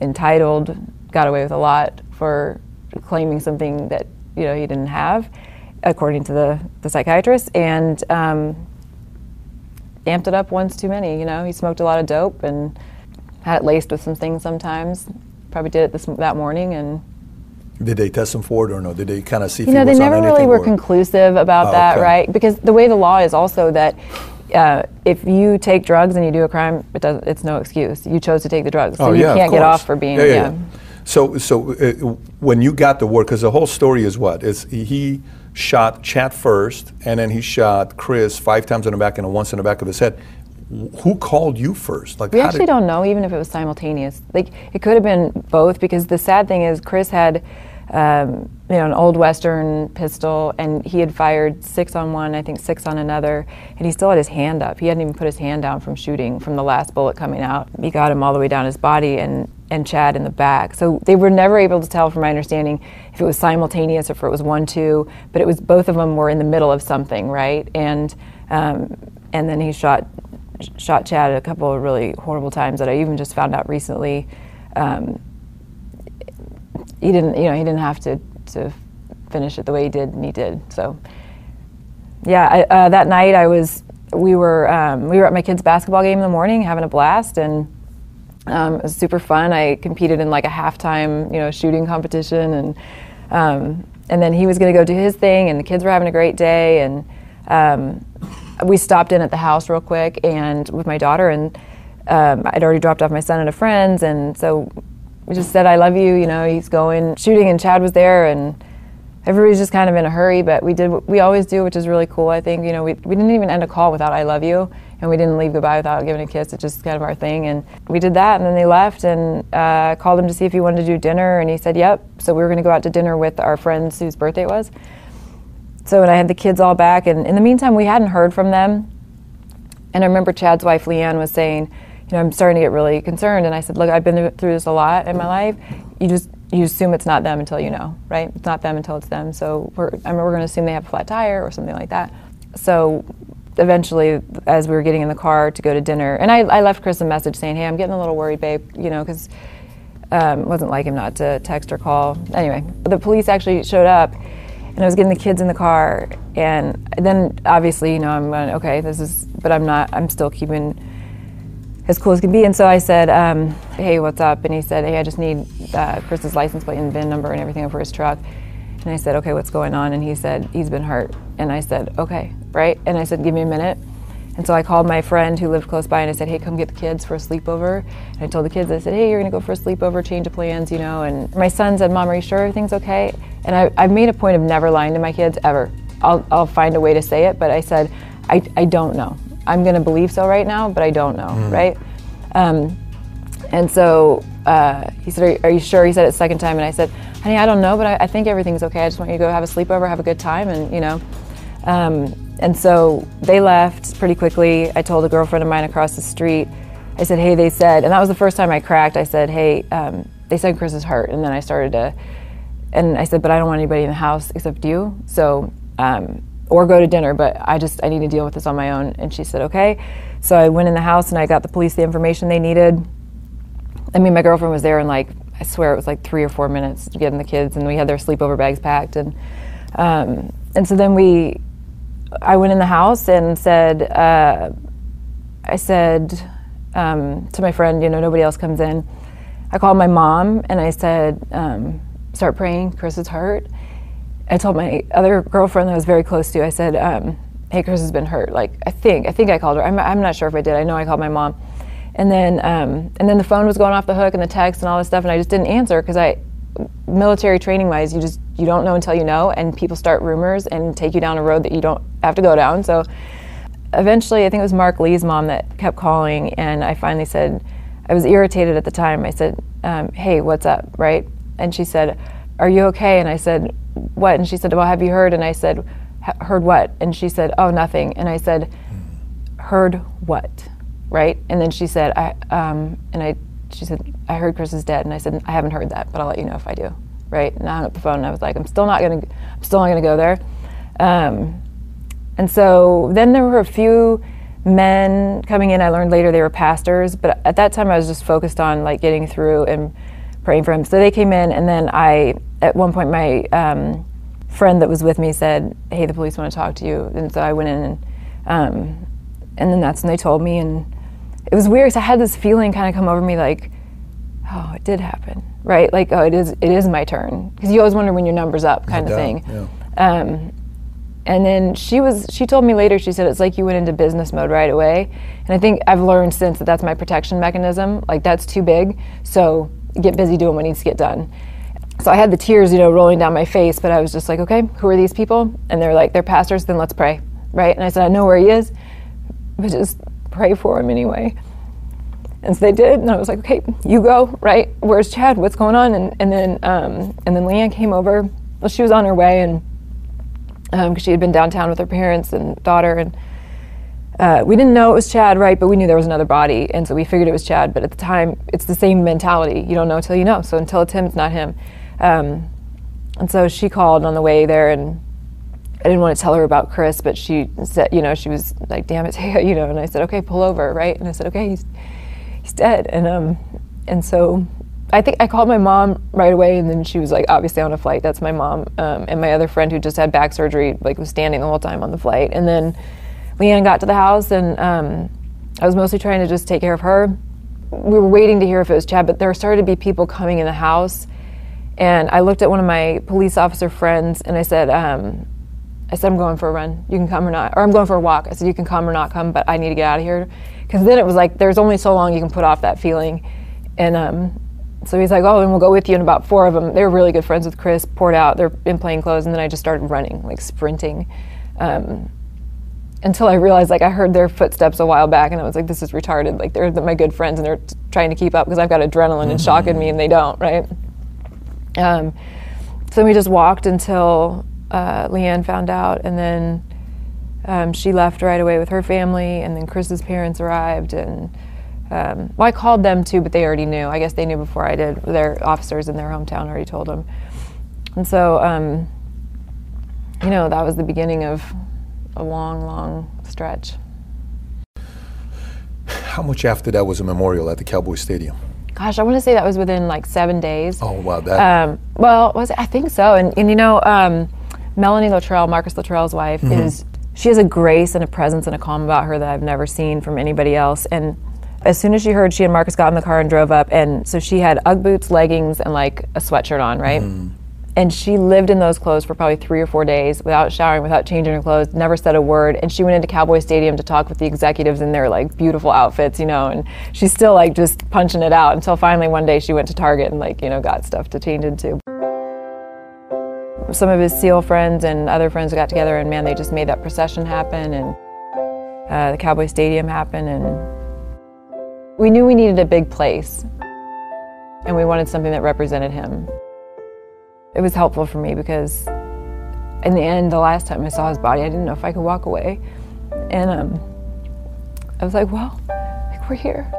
entitled, got away with a lot for claiming something that you know he didn't have, according to the, the psychiatrist, and um, amped it up once too many. You know, he smoked a lot of dope and had it laced with some things sometimes. Probably did it this that morning, and Did they test him for it or no? Did they kind of see if you know he they never really were or- conclusive about Oh, that, okay. right? Because the way the law is also that. Uh, if you take drugs and you do a crime, it does, it's no excuse. You chose to take the drugs, so oh, you yeah, of can't get off for being. Yeah, yeah, yeah. yeah. So, so uh, when you got the word, because the whole story is what is he shot Chad first, and then he shot Chris five times in the back and once in the back of his head. Who called you first? Like We actually did- don't know, even if it was simultaneous. Like it could have been both, because the sad thing is Chris had, um, you know, an old Western pistol, and he had fired six on one, I think six on another, and he still had his hand up. He hadn't even put his hand down from shooting from the last bullet coming out. He got him all the way down his body, and and Chad in the back. So they were never able to tell, from my understanding, if it was simultaneous or if it was one two. But it was both of them were in the middle of something, right? And um, and then he shot shot Chad a couple of really horrible times that I even just found out recently. Um, he didn't, you know, he didn't have to to finish it the way he did, and he did. So, yeah, I, uh, that night I was, we were, um, we were at my kids' basketball game in the morning, having a blast, and um, it was super fun. I competed in like a halftime, you know, shooting competition, and um, and then he was going to go do his thing, and the kids were having a great day, and um, we stopped in at the house real quick, and with my daughter, and um, I'd already dropped off my son at a friend's, and so we just said, "I love you." You know, he's going shooting, and Chad was there, and everybody's just kind of in a hurry, but we did what we always do, which is really cool. I think you know we we didn't even end a call without "I love you," and we didn't leave goodbye without giving a kiss. It's just kind of our thing, and we did that, and then they left, and uh, called him to see if he wanted to do dinner, and he said, "Yep." So we were going to go out to dinner with our friends whose birthday it was. So and I had the kids all back, and in the meantime, we hadn't heard from them. And I remember Chad's wife Leanne was saying, you know, I'm starting to get really concerned. And I said, look, I've been through this a lot in my life. You just you assume it's not them until you know, right? It's not them until it's them. So we're I mean, we're going to assume they have a flat tire or something like that. So eventually, as we were getting in the car to go to dinner, and I, I left Chris a message saying, hey, I'm getting a little worried, babe, you know, because um, it wasn't like him not to text or call. Anyway, the police actually showed up, and I was getting the kids in the car, and then obviously, you know, I'm going, okay, this is, but I'm not, I'm still keeping as cool as can be. And so I said, um, hey, what's up? And he said, hey, I just need uh, Chris's license plate and VIN number and everything for his truck. And I said, okay, what's going on? And he said, he's been hurt. And I said, okay, right? And I said, give me a minute. And so I called my friend who lived close by and I said, hey, come get the kids for a sleepover. And I told the kids, I said, hey, you're going to go for a sleepover, change of plans, you know. And my son said, Mom, are you sure everything's okay? And I, I've made a point of never lying to my kids ever. I'll, I'll find a way to say it, but I said, I, I don't know. I'm going to believe so right now, but I don't know, Mm. right? Um, and so uh, he said, are you, are you sure? He said it second time, and I said, honey, I don't know, but I, I think everything's okay. I just want you to go have a sleepover, have a good time, and you know. Um, and so they left pretty quickly. I told a girlfriend of mine across the street. I said, hey, they said, and that was the first time I cracked. I said, hey, um, they said Chris is hurt, and then I started to, and I said, but I don't want anybody in the house except you. So. Um, or go to dinner, but I just I need to deal with this on my own. And she said, okay. So I went in the house and I got the police the information they needed. I mean, my girlfriend was there in like I swear it was like three or four minutes getting the kids, and we had their sleepover bags packed, and um, and so then we, I went in the house and said, uh, I said um, to my friend, you know, nobody else comes in. I called my mom and I said, um, start praying. Chris is hurt. I told my other girlfriend that I was very close to, I said, um, hey, Chris has been hurt. Like, I think, I think I called her. I'm, I'm not sure if I did. I know I called my mom. And then, um, and then the phone was going off the hook and the text and all this stuff, and I just didn't answer because I, military training wise, you just, you don't know until you know, and people start rumors and take you down a road that you don't have to go down. So eventually, I think it was Marc Lee's mom that kept calling, and I finally said, I was irritated at the time. I said, um, hey, what's up, right? And she said, are you okay? And I said, what? And she said, well, have you heard? And I said, heard what? And she said, oh, nothing. And I said, heard what? Right? And then she said, I, um, and I, she said, I heard Chris is dead. And I said, I haven't heard that, but I'll let you know if I do. Right? And I hung up the phone and I was like, I'm still not gonna, I'm still not gonna go there. Um, and so then there were a few men coming in. I learned later they were pastors, but at that time I was just focused on like getting through and praying for him. So they came in, and then I, at one point, my um, friend that was with me said, "Hey, the police want to talk to you." And so I went in, and um, and then that's when they told me, and it was weird. Cause I had this feeling kind of come over me, like, "Oh, it did happen." Right? Like, "Oh, it is. It is my turn." Because you always wonder when your number's up, kind of thing. yeah. Um, and then she was she told me later she said it's like you went into business mode right away and i think i've learned since that that's my protection mechanism like that's too big so get busy doing what needs to get done. So I had the tears, you know, rolling down my face, but I was just like, okay, who are these people? And they're like, they're pastors, then let's pray, right? And I said, I know where he is, but just pray for him anyway. And so they did, and I was like, okay, you go, right? Where's Chad? What's going on? And, and then um, and then Leanne came over. Well, she was on her way, and because um, she had been downtown with her parents and daughter, and uh, we didn't know it was Chad, right? But we knew there was another body, and so we figured it was Chad. But at the time, it's the same mentality. You don't know until you know. So until it's him, it's not him. Um, and so she called on the way there, and I didn't want to tell her about Chris, but she said, you know, she was like, "Damn it, you know. And I said, "Okay, pull over, right?" And I said, "Okay, he's he's dead." And um, and so I think I called my mom right away, and then she was like, obviously on a flight. That's my mom, um, and my other friend who just had back surgery, like was standing the whole time on the flight. And then Leanne got to the house, and um, I was mostly trying to just take care of her. We were waiting to hear if it was Chad, but there started to be people coming in the house and I looked at one of my police officer friends and I said, um, I said, I'm going for a run. You can come or not. Or I'm going for a walk. I said, you can come or not come, but I need to get out of here. Because then it was like, there's only so long you can put off that feeling. And um, so he's like, oh, and we'll go with you. And about four of them, they were really good friends with Chris, poured out. They're in plain clothes. And then I just started running, like sprinting. Um, until I realized, like, I heard their footsteps a while back, and I was like, this is retarded. Like, they're my good friends, and they're t- trying to keep up because I've got adrenaline mm-hmm. and shock in me, and they don't, right? Um, so we just walked until uh, Leanne found out, and then um, she left right away with her family, and then Chris's parents arrived, and um, well, I called them too, but they already knew. I guess they knew before I did. Their officers in their hometown already told them, and so um, you know that was the beginning of a long, long stretch. How much after that was a memorial at the Cowboy Stadium? gosh, I want to say that was within like seven days. Oh wow, that. Um, well, was it? I think so. And, and you know, um, Melanie Luttrell, Marcus Luttrell's wife, mm-hmm. is she has a grace and a presence and a calm about her that I've never seen from anybody else. And as soon as she heard, she and Marcus got in the car and drove up, and so she had UGG boots, leggings, and like a sweatshirt on, right? Mm-hmm. And she lived in those clothes for probably three or four days without showering, without changing her clothes, never said a word. And she went into Cowboy Stadium to talk with the executives in their like beautiful outfits, you know, and she's still like just punching it out until finally one day she went to Target and like, you know, got stuff to change into. Some of his SEAL friends and other friends got together and man, they just made that procession happen and uh, the Cowboy Stadium happen and we knew we needed a big place and we wanted something that represented him it was helpful for me because in the end, the last time I saw his body, I didn't know if I could walk away. And um, I was like, well, like we're here.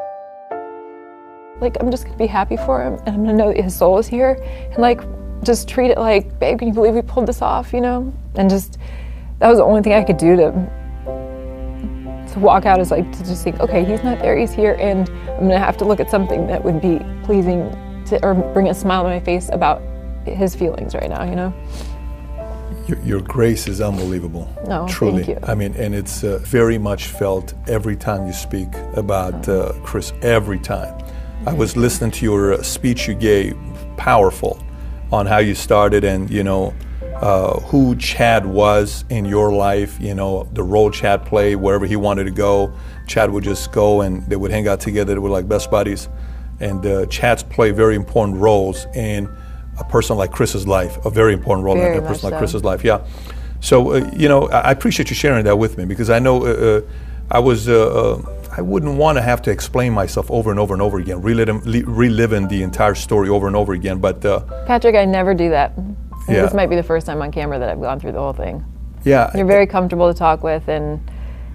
Like I'm just gonna be happy for him, and I'm gonna know that his soul is here, and like just treat it like, babe, can you believe we pulled this off? You know, and just that was the only thing I could do to to walk out is like to just think, okay, he's not there, he's here, and I'm gonna have to look at something that would be pleasing to or bring a smile to my face about his feelings right now, you know? Your, your grace is unbelievable. No, truly. Thank you. I mean, and it's uh, very much felt every time you speak about uh, Chris. Every time. I was listening to your uh, speech you gave, powerful, on how you started and you know uh, who Chad was in your life. You know the role Chad played wherever he wanted to go. Chad would just go and they would hang out together. They were like best buddies, and uh, Chad's play very important roles in a person like Chris's life, a very important role very in a person like so. Chris's life. Yeah. So uh, you know, I appreciate you sharing that with me because I know uh, uh I was. Uh, uh, I wouldn't want to have to explain myself over and over and over again, reliving, reliving the entire story over and over again. But uh, Patrick, I never do that. Yeah. This might be the first time on camera that I've gone through the whole thing. Yeah. You're very comfortable to talk with, and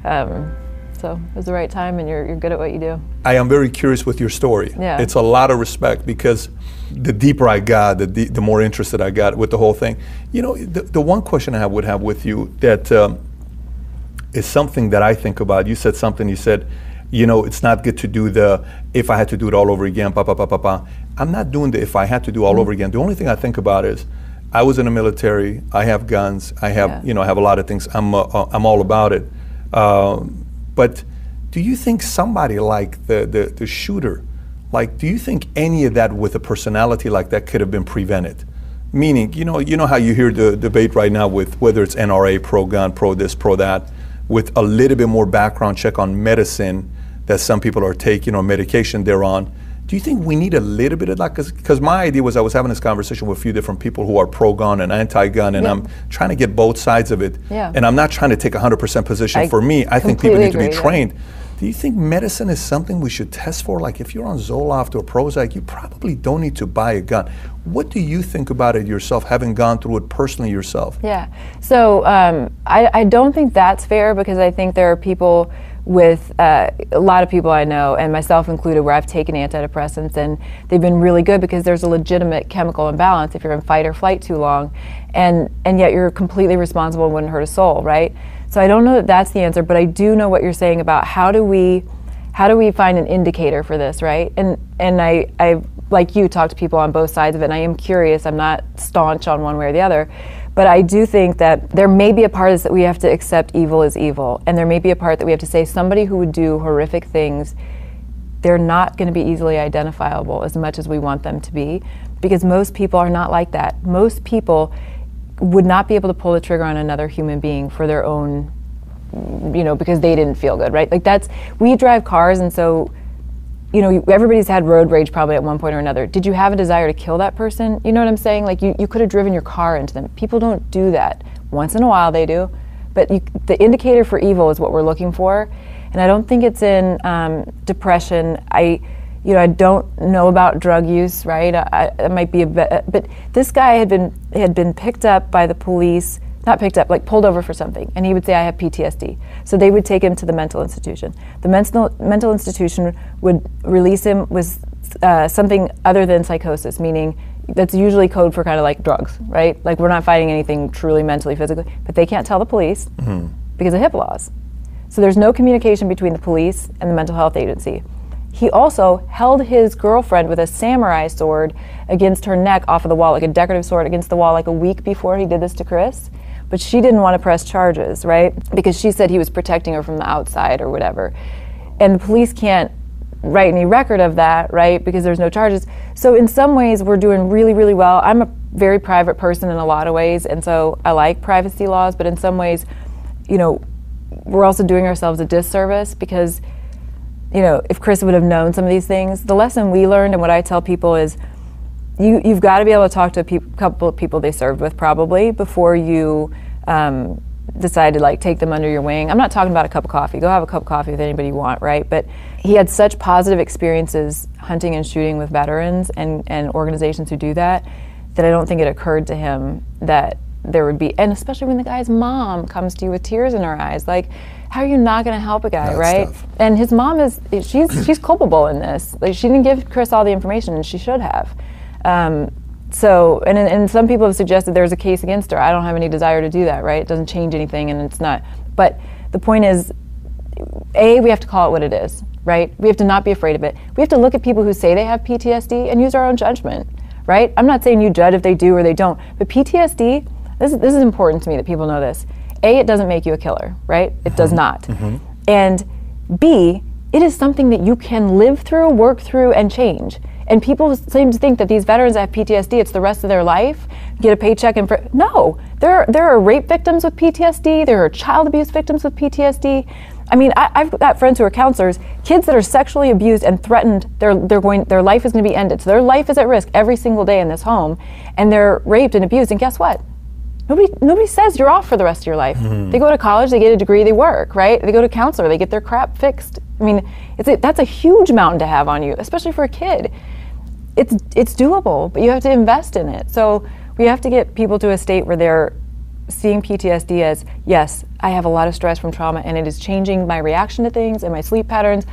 um, so it was the right time, and you're, you're good at what you do. I am very curious with your story. Yeah. It's a lot of respect because the deeper I got, the, the more interested I got with the whole thing. You know, the, the one question I would have with you that um, is something that I think about. You said something, you said, you know, it's not good to do the if I had to do it all over again, pa pa pa pa pa. I'm not doing the if I had to do all mm-hmm. over again. The only thing I think about is I was in the military, I have guns, I have, yeah. you know, I have a lot of things. I'm, uh, uh I'm all about it. Um, but do you think somebody like the, the, the shooter, like, do you think any of that with a personality like that could have been prevented? Meaning, you know, you know how you hear the debate right now with whether it's NRA, pro gun, pro this, pro that, with a little bit more background check on medicine that some people are taking or medication they're on. Do you think we need a little bit of that? Because my idea was I was having this conversation with a few different people who are pro-gun and anti-gun, and Yeah. I'm trying to get both sides of it. Yeah. And I'm not trying to take a 100% position I for me. I think people need to be yeah. Do you think medicine is something we should test for? Like if you're on Zoloft or Prozac, you probably don't need to buy a gun. What do you think about it yourself, having gone through it personally yourself? Yeah. So um, I, I don't think that's fair because I think there are people with uh, a lot of people I know, and myself included, where I've taken antidepressants and they've been really good because there's a legitimate chemical imbalance if you're in fight or flight too long, and and yet you're completely responsible and wouldn't hurt a soul, right? So I don't know that that's the answer, but I do know what you're saying about how do we how do we find an indicator for this, right? And and I, I like you talk to people on both sides of it, and I am curious. I'm not staunch on one way or the other, but I do think that there may be a part of this that we have to accept evil is evil, and there may be a part that we have to say somebody who would do horrific things. They're not going to be easily identifiable as much as we want them to be, because most people are not like that. Most people would not be able to pull the trigger on another human being for their own you know, because they didn't feel good, right? Like that's we drive cars, and so you know, everybody's had road rage probably at one point or another. Did you have a desire to kill that person? You know what I'm saying? Like you, you could have driven your car into them. People don't do that. Once in a while they do, but you, the indicator for evil is what we're looking for, and I don't think it's in um, depression. I. You know, I don't know about drug use, right? I, I, it might be a bit, but this guy had been had been picked up by the police not picked up, like pulled over for something, and he would say, I have PTSD. So they would take him to the mental institution. The mental, mental institution would release him with uh, something other than psychosis, meaning that's usually code for kind of like drugs, right? Like we're not fighting anything truly mentally, physically, but they can't tell the police because of HIPAA laws. So there's no communication between the police and the mental health agency. He also held his girlfriend with a samurai sword against her neck off of the wall, like a decorative sword against the wall, like a week before he did this to Chris. But she didn't want to press charges, right? Because she said he was protecting her from the outside or whatever. And the police can't write any record of that, right? Because there's no charges. So in some ways, we're doing really, really well. I'm a very private person in a lot of ways, and so I like privacy laws. But in some ways, you know, we're also doing ourselves a disservice because, you know, if Chris would have known some of these things, the lesson we learned and what I tell people is you, you've got to be able to talk to a peop couple of people they served with probably before you um, decide to like take them under your wing. I'm not talking about a cup of coffee. Go have a cup of coffee with anybody you want, right? But he had such positive experiences hunting and shooting with veterans and, and organizations who do that that I don't think it occurred to him that there would be, and especially when the guy's mom comes to you with tears in her eyes, like, how are you not going to help a guy, That's right? tough. And his mom is, she's, she's culpable in this. Like, she didn't give Chris all the information, and she should have. Um, so, and, and some people have suggested there's a case against her. I don't have any desire to do that, right? It doesn't change anything, and it's not. But the point is, A, we have to call it what it is, right? We have to not be afraid of it. We have to look at people who say they have PTSD and use our own judgment, right? I'm not saying you judge if they do or they don't, but PTSD, this this is important to me that people know this. A, it doesn't make you a killer, right? It does mm-hmm. not. Mm-hmm. And B, it is something that you can live through, work through, and change. And people seem to think that these veterans that have PTSD, it's the rest of their life, get a paycheck and fr- no, there there are rape victims with PTSD, there are child abuse victims with PTSD. I mean, I, I've got friends who are counselors, kids that are sexually abused and threatened, they're, they're going, their life is going to be ended. So their life is at risk every single day in this home, and they're raped and abused. And guess what? Nobody, nobody says you're off for the rest of your life. Mm-hmm. They go to college, they get a degree, they work, right? They go to counselor, they get their crap fixed. I mean, it's a, that's a huge mountain to have on you, especially for a kid. It's it's doable, but you have to invest in it. So we have to get people to a state where they're seeing PTSD as yes, I have a lot of stress from trauma, and it is changing my reaction to things and my sleep patterns.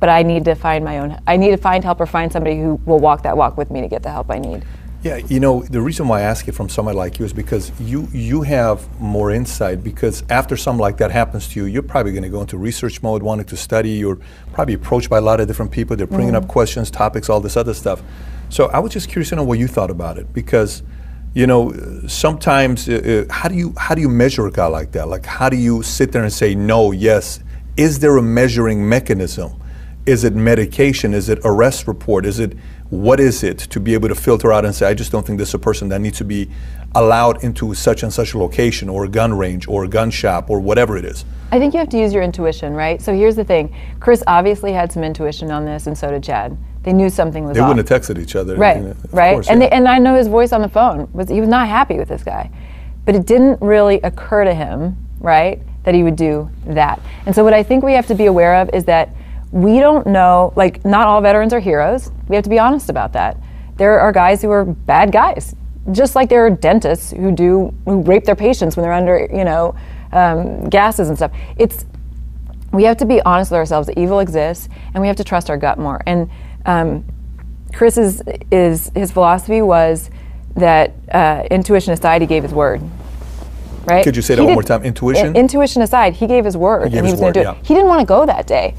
But I need to find my own. I need to find help or find somebody who will walk that walk with me to get the help I need. Yeah, you know, the reason why I ask it from somebody like you is because you you have more insight because after something like that happens to you, you're probably going to go into research mode, wanting to study. You're probably approached by a lot of different people. They're bringing up questions, topics, all this other stuff. So I was just curious to know what you thought about it because, you know, sometimes uh, uh, how do you how do you measure a guy like that? Like how do you sit there and say no, yes? Is there a measuring mechanism? Is it medication? Is it arrest report? Is it what is it to be able to filter out and say, I just don't think this is a person that needs to be allowed into such and such a location or a gun range or a gun shop or whatever it is? I think you have to use your intuition, right? So here's the thing Chris obviously had some intuition on this, and so did Chad. they knew something was They off. wouldn't have texted each other. Right, right. course, and yeah. they, and I know his voice on the phone was he was not happy with this guy, but it didn't really occur to him, right, that he would do that. And so what I think we have to be aware of is that we don't know. Like, not all veterans are heroes. We have to be honest about that. There are guys who are bad guys, just like there are dentists who do who rape their patients when they're under, you know, um, gases and stuff. It's we have to be honest with ourselves that evil exists and we have to trust our gut more and um, chris's is his philosophy was that uh, intuition aside he gave his word right Could you say that He one did- more time? Intuition? intuition aside he gave his word He gave and he was going to do it yeah. he didn't want to go that day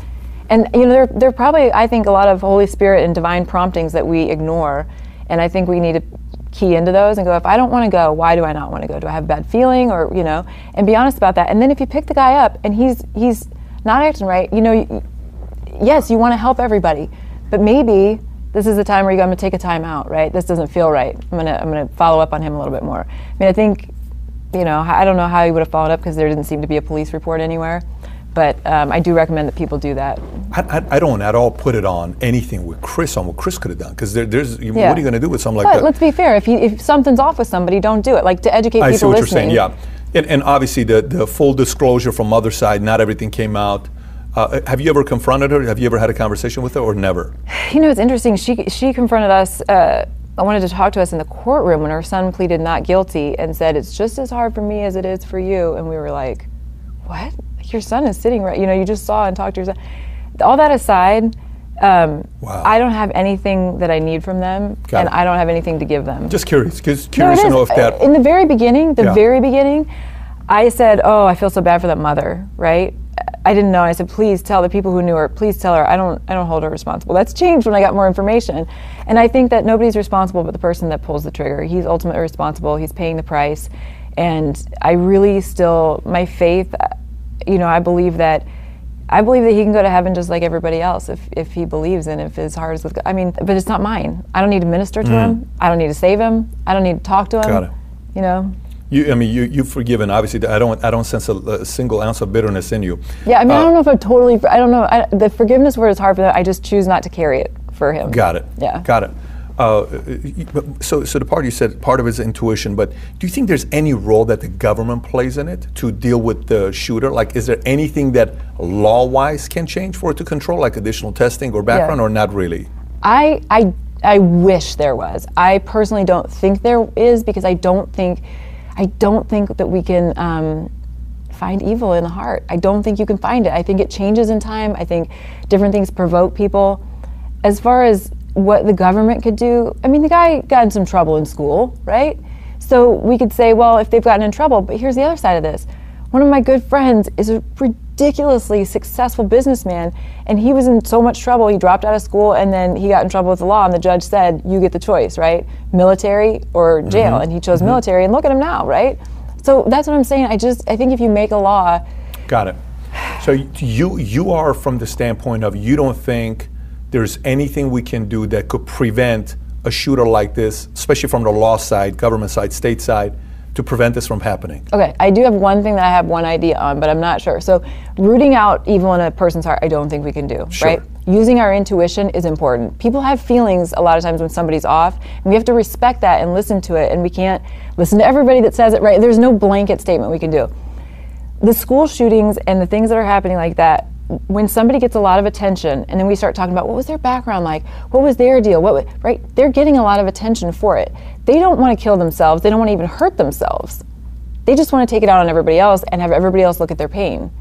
and you know there, there are probably i think a lot of holy spirit and divine promptings that we ignore and i think we need to key into those and go if i don't want to go why do i not want to go do i have a bad feeling or you know and be honest about that and then if you pick the guy up and he's he's not acting right you know yes you want to help everybody but maybe this is the time where you go, I'm going to take a time out, right? This doesn't feel right. I'm going to I'm going to follow up on him a little bit more. I mean, I think, you know, I don't know how he would have followed up because there didn't seem to be a police report anywhere. But um, I do recommend that people do that. I, I, I don't at all put it on anything with Chris on what Chris could have done because there, there's Yeah. what are you going to do with something like but that? let's be fair. If, if something's off with somebody, don't do it. Like to educate I people see what listening. you're saying. Yeah, and, and obviously the the full disclosure from other side, not everything came out. Uh, have you ever confronted her? Have you ever had a conversation with her, or never? You know, it's interesting. She she confronted us. Uh, I wanted to talk to us in the courtroom when her son pleaded not guilty and said it's just as hard for me as it is for you. And we were like, "What? Your son is sitting right. You know, you just saw and talked to your son." All that aside, um, I don't have anything that I need from them, Got and it. I don't have anything to give them. Just curious, No, curious it to know if that. In the very beginning, the Yeah. very beginning, I said, "Oh, I feel so bad for that mother." Right? I didn't know. I said, "Please tell the people who knew her. Please tell her. I don't. I don't hold her responsible." That's changed when I got more information, and I think that nobody's responsible but the person that pulls the trigger. He's ultimately responsible. He's paying the price, and I really still my faith. You know, I believe that. I believe that he can go to heaven just like everybody else if, if he believes and if his heart is with God. I mean, but it's not mine. I don't need to minister to Mm. him. I don't need to save him. I don't need to talk to him. Got it. You know? You, I mean, you, you've forgiven. Obviously, I don't. I don't sense a, a single ounce of bitterness in you. Yeah, I mean, I Uh, don't know if I'm totally, I don't know. I, the forgiveness word is hard for that. I just choose not to carry it for him. Got it. Yeah. Got it. Uh, so, so the part you said part of it is intuition, but do you think there's any role that the government plays in it to deal with the shooter? Like, is there anything that law-wise can change for it to control, like additional testing or background, or not really? I, I, I wish there was. I personally don't think there is because I don't think, I don't think that we can um, find evil in the heart. I don't think you can find it. I think it changes in time. I think different things provoke people. As far as what the government could do, I mean, the guy got in some trouble in school, right? So we could say, well, if they've gotten in trouble, but here's the other side of this. One of my good friends is a ridiculously successful businessman, and he was in so much trouble, he dropped out of school, and then he got in trouble with the law, and the judge said, you get the choice, right? Military or jail. Mhm. And he chose Mhm. military, and look at him now, right? So that's what I'm saying. I just, I think if you make a law, Got it. So you you are from the standpoint of you don't think there's anything we can do that could prevent a shooter like this, especially from the law side, government side, state side, to prevent this from happening. Okay, I do have one thing that I have one idea on, but I'm not sure. So, rooting out evil in a person's heart, I don't think we can do, Sure. right? Using our intuition is important. People have feelings a lot of times when somebody's off, and we have to respect that and listen to it, and we can't listen to everybody that says it, right? There's no blanket statement we can do. The school shootings and the things that are happening like that, when somebody gets a lot of attention and then we start talking about what was their background like, what was their deal, what right? They're getting a lot of attention for it. They don't want to kill themselves. They don't want to even hurt themselves. They just want to take it out on everybody else and have everybody else look at their pain.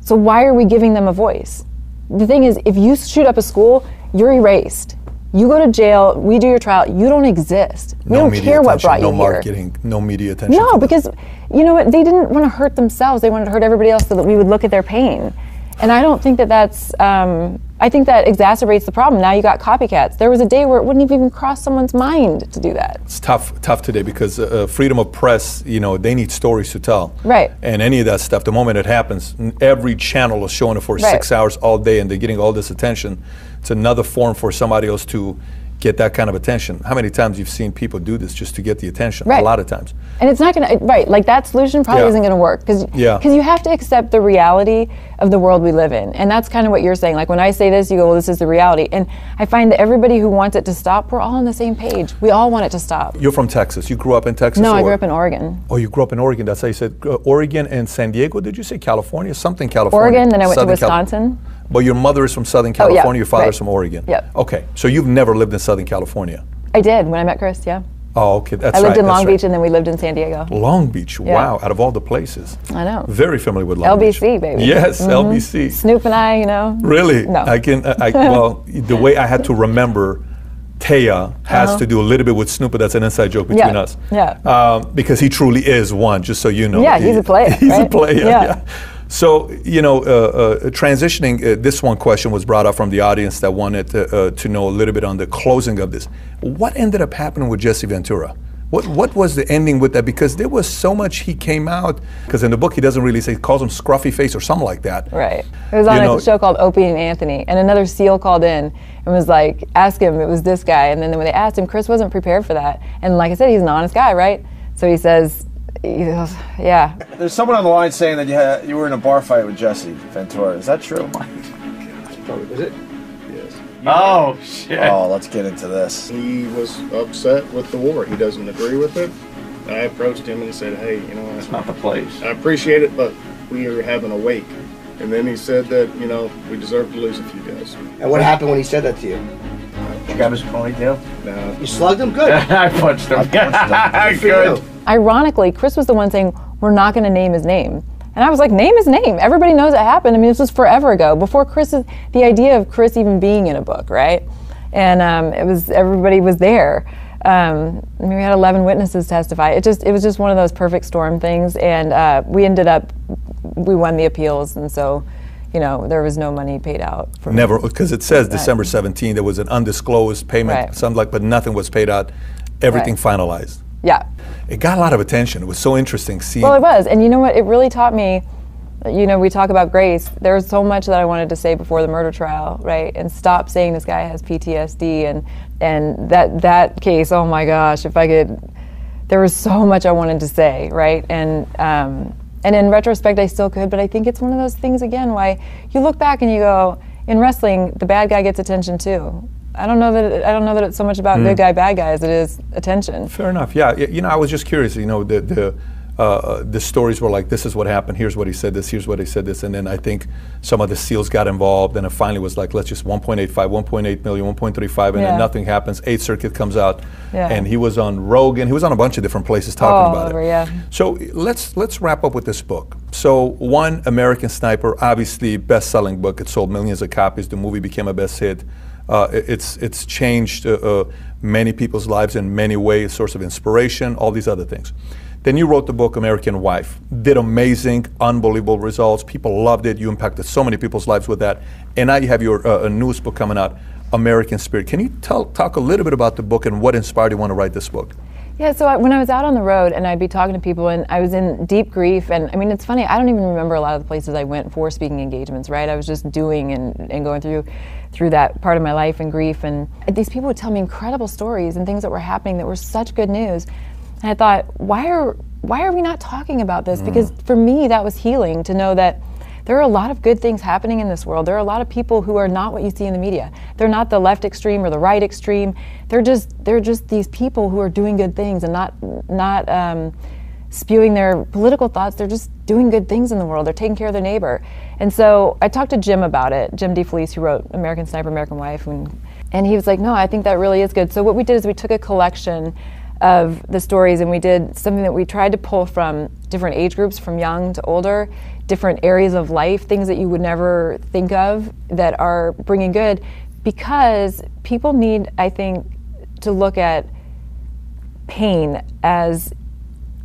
So why are we giving them a voice? The thing is, if you shoot up a school, you're erased. You go to jail, we do your trial, you don't exist. We no don't media care what attention, brought no you here. marketing, no media attention. No, because you know what? They didn't want to hurt themselves. They wanted to hurt everybody else so that we would look at their pain. And I don't think that that's. Um, I think that exacerbates the problem. Now you got copycats. There was a day where it wouldn't have even cross someone's mind to do that. It's tough, tough today because uh, uh, freedom of press. You know, they need stories to tell. Right. And any of that stuff, the moment it happens, every channel is showing it for Right. six hours all day, and they're getting all this attention. It's another form for somebody else to get that kind of attention. How many times you've seen people do this just to get the attention? Right. A lot of times. And it's not going to, right, like that solution probably Yeah. isn't going to work because Yeah. Cause you have to accept the reality of the world we live in. And that's kind of what you're saying. Like when I say this, you go, well, this is the reality. And I find that everybody who wants it to stop, we're all on the same page. We all want it to stop. You're from Texas. You grew up in Texas? No, I grew up in Oregon. Oh, you grew up in Oregon. That's how you said uh, Oregon and San Diego. Did you say California? Something California. Oregon, then I went to Southern Cal- Wisconsin. But your mother is from Southern Oh, yeah, California. Your father's right. from Oregon. Yep. Okay, so you've never lived in Southern California. I did when I met Chris, yeah. Oh, okay, that's I lived right. in Long right. Beach and then we lived in San Diego. Long Beach. Yeah. Wow, out of all the places. I know. Very familiar with Long Beach. LBC, baby. Yes, Mhm. LBC. Snoop and I, you know. Really? No. I can. I, I, well, the way I had to remember Taya has Uh-huh. to do a little bit with Snoop, but that's an inside joke between Yeah, us. yeah. Um, because he truly is one, just so you know. Yeah, he's a player, He's a player. Yeah. Yeah. So you know, uh, uh, transitioning. Uh, this one question was brought up from the audience that wanted to, uh, to know a little bit on the closing of this. What ended up happening with Jesse Ventura? What what was the ending with that? Because there was so much he came out. Because in the book he doesn't really say he calls him scruffy face or something like that. Right. It was on You a know- show called Opie and Anthony, and another SEAL called in and was like, ask him, it was this guy. And then when they asked him, Chris wasn't prepared for that. And like I said, he's an honest guy, right? So he says, yeah. There's someone on the line saying that you had, you were in a bar fight with Jesse Ventura. Is that true? Probably is it? Yes. Oh, oh shit! Oh, let's get into this. He was upset with the war. He doesn't agree with it. I approached him and he said, "Hey, you know, it's not the place. I appreciate it, but we are having a wake." And then he said that you know we deserve to lose a few guys. And what happened when he said that to you? Did you grab his ponytail? No. You slugged him? Good. I punched him. Good for Good. you. Ironically, Chris was the one saying, we're not going to name his name. And I was like, name his name. Everybody knows it happened. I mean, this was forever ago, before Chris, the idea of Chris even being in a book, right? And um, it was, everybody was there. Um, I mean, we had 11 witnesses testify. It just, it was just one of those perfect storm things. And uh, we ended up, we won the appeals. And so, you know, there was no money paid out. For Never, because it says Right. December 17. There was an undisclosed payment, Right. something like, but nothing was paid out. Everything finalized. Yeah. It got a lot of attention. It was so interesting seeing. Well, it was. And you know what? It really taught me. You know, we talk about grace. There was so much that I wanted to say before the murder trial, right? And stop saying this guy has PTSD and and that that case. Oh my gosh, if I could, there was so much I wanted to say, right? And um, and in retrospect, I still could. But I think it's one of those things again. Why you look back and you go, in wrestling, the bad guy gets attention too. I don't know that it, I don't know that it's so much about Mm. good guy, bad guy as it is attention. Fair enough. Yeah. You know, I was just curious. You know, the the uh, the stories were like, this is what happened. Here's what he said. This. Here's what he said. This. And then I think some of the SEALs got involved, and it finally was like, let's just 1.85, 1.8 million, 1.35, and Yeah. then nothing happens. Eighth Circuit comes out, Yeah. and he was on Rogan. He was on a bunch of different places talking about over, it. yeah. So let's let's wrap up with this book. So one American Sniper, obviously best-selling book. It sold millions of copies. The movie became a best hit. Uh, it's it's changed uh, uh, many people's lives in many ways. Source of inspiration, all these other things. Then you wrote the book American Wife. Did amazing, unbelievable results. People loved it. You impacted so many people's lives with that. And now you have your uh, newest book coming out, American Spirit. Can you talk a little bit about the book and what inspired you want to write this book? Yeah, so I, when I was out on the road and I'd be talking to people and I was in deep grief and I mean it's funny I don't even remember a lot of the places I went for speaking engagements right I was just doing and, and going through through that part of my life and grief and these people would tell me incredible stories and things that were happening that were such good news and I thought why are why are we not talking about this because for me that was healing to know that there are a lot of good things happening in this world. There are a lot of people who are not what you see in the media. They're not the left extreme or the right extreme. They're just they're just these people who are doing good things and not not um, spewing their political thoughts. They're just doing good things in the world. They're taking care of their neighbor. And so I talked to Jim about it, Jim DeFelice, who wrote American Sniper, American Wife, and and he was like, no, I think that really is good. So what we did is we took a collection of the stories and we did something that we tried to pull from different age groups from young to older different areas of life things that you would never think of that are bringing good because people need i think to look at pain as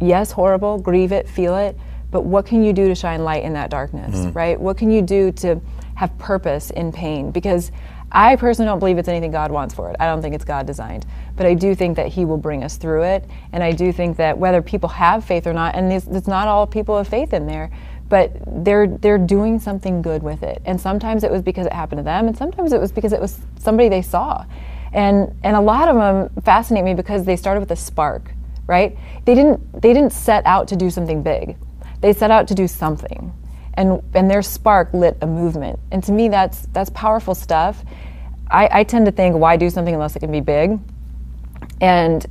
yes horrible grieve it feel it but what can you do to shine light in that darkness Mm. right what can you do to have purpose in pain because I personally don't believe it's anything God wants for it. I don't think it's God designed. But I do think that He will bring us through it. And I do think that whether people have faith or not, and it's, not all people have faith in there, but they're they're doing something good with it. And sometimes it was because it happened to them, and sometimes it was because it was somebody they saw. And and a lot of them fascinate me because they started with a spark, right? They didn't they didn't set out to do something big. They set out to do something. And and their spark lit a movement. And to me that's that's powerful stuff. I, I tend to think why do something unless it can be big? And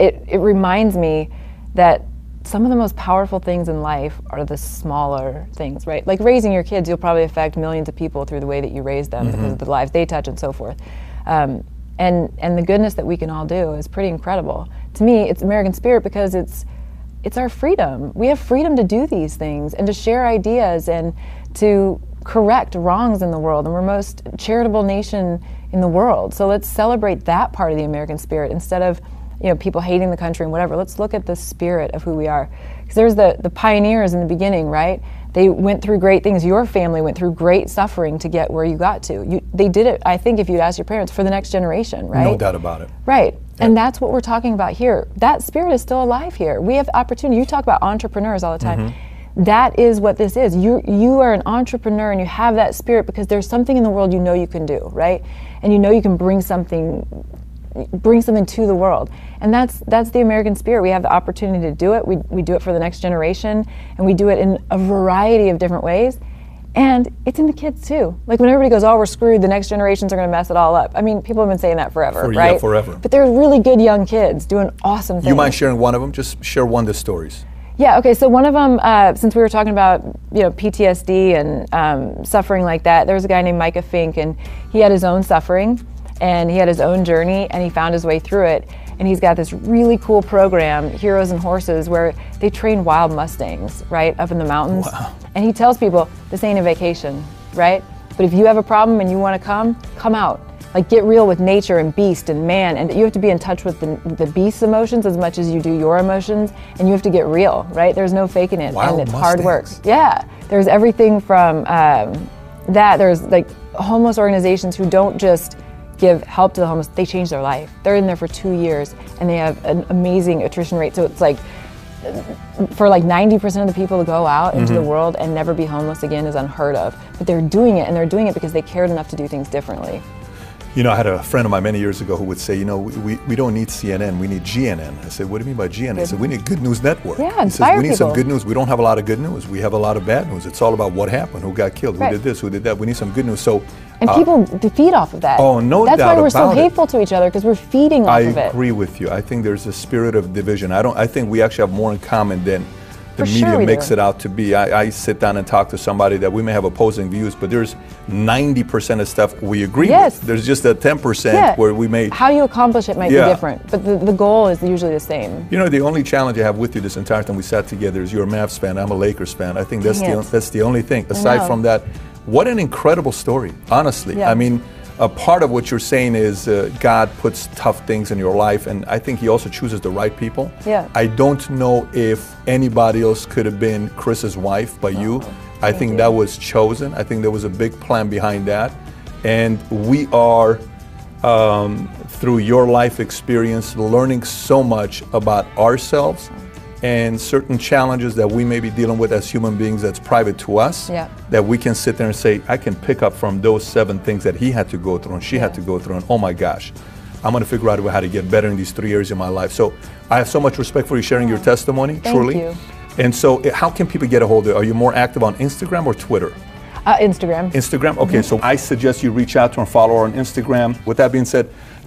it it reminds me that some of the most powerful things in life are the smaller things, right? Like raising your kids, you'll probably affect millions of people through the way that you raise them because of the lives they touch and so forth. Um, and and the goodness that we can all do is pretty incredible. To me, it's American spirit because it's it's our freedom. We have freedom to do these things and to share ideas and to correct wrongs in the world. And we're most charitable nation in the world. So let's celebrate that part of the American spirit instead of you know people hating the country and whatever. Let's look at the spirit of who we are. Because there's the the pioneers in the beginning, right? They went through great things. Your family went through great suffering to get where you got to. You, they did it. I think if you'd ask your parents for the next generation, right? No doubt about it. Right. And that's what we're talking about here. That spirit is still alive here. We have opportunity. You talk about entrepreneurs all the time. Mm-hmm. That is what this is. You you are an entrepreneur and you have that spirit because there's something in the world you know you can do, right? And you know you can bring something bring something to the world. And that's that's the American spirit. We have the opportunity to do it. We we do it for the next generation and we do it in a variety of different ways. And it's in the kids too. Like when everybody goes, "Oh, we're screwed. The next generations are going to mess it all up." I mean, people have been saying that forever, For- yeah, right? forever. But they're really good young kids doing awesome things. You mind sharing one of them? Just share one of the stories. Yeah. Okay. So one of them, uh, since we were talking about you know PTSD and um, suffering like that, there was a guy named Micah Fink, and he had his own suffering, and he had his own journey, and he found his way through it. And he's got this really cool program, Heroes and Horses, where they train wild mustangs right up in the mountains. And he tells people this ain't a vacation, right? But if you have a problem and you want to come, come out. Like get real with nature and beast and man, and you have to be in touch with the, the beast's emotions as much as you do your emotions, and you have to get real, right? There's no faking it, Wild and it's hard work. Yeah, there's everything from um, that. There's like homeless organizations who don't just give help to the homeless; they change their life. They're in there for two years, and they have an amazing attrition rate. So it's like for like 90% of the people to go out into the Mhm. world and never be homeless again is unheard of. But they're doing it, and they're doing it because they cared enough to do things differently. You know, I had a friend of mine many years ago who would say, you know, we, we, don't need CNN, we need GNN. I said, what do you mean by GNN? He said, we need Good News Network. Yeah, he says, we need some good news. We don't have a lot of good news. We have a lot of bad news. It's all about what happened, who got killed, who did this, who did that. We need some good news. So, And uh, people feed off of that. Oh, no That's doubt why we're so about it. hateful to each other because we're feeding off I of it. agree with you. I think there's a spirit of division. I don't. I think we actually have more in common than the For media we makes do. it out to be. I, I sit down and talk to somebody that we may have opposing views, but there's 90% of stuff we agree Yes. with. There's just a 10% Yeah. where we may. How you accomplish it might Yeah. be different, but the, the goal is usually the same. You know, the only challenge I have with you this entire time we sat together is you're a Mavs fan. I'm a Lakers fan. I think that's the that's the only thing. Aside from that, what an incredible story. Honestly, Yeah. I mean, a part of what you're saying is uh, God puts tough things in your life, and I think He also chooses the right people. Yeah. I don't know if anybody else could have been Chris's wife but you. I think you. that was chosen. I think there was a big plan behind that, and we are um, through your life experience, learning so much about ourselves and certain challenges that we may be dealing with as human beings that's private to us. Yeah. That we can sit there and say, I can pick up from those seven things that he had to go through and she had to go through, and oh my gosh, I'm going to figure out how to get better in these three areas in my life. So I have so much respect for you sharing your testimony, Thank truly. you. And so, how can people get a hold of you? Are you more active on Instagram or Twitter? Uh, Instagram. Instagram? Okay, Mhm. so I suggest you reach out to her and follow her on Instagram. With that being said,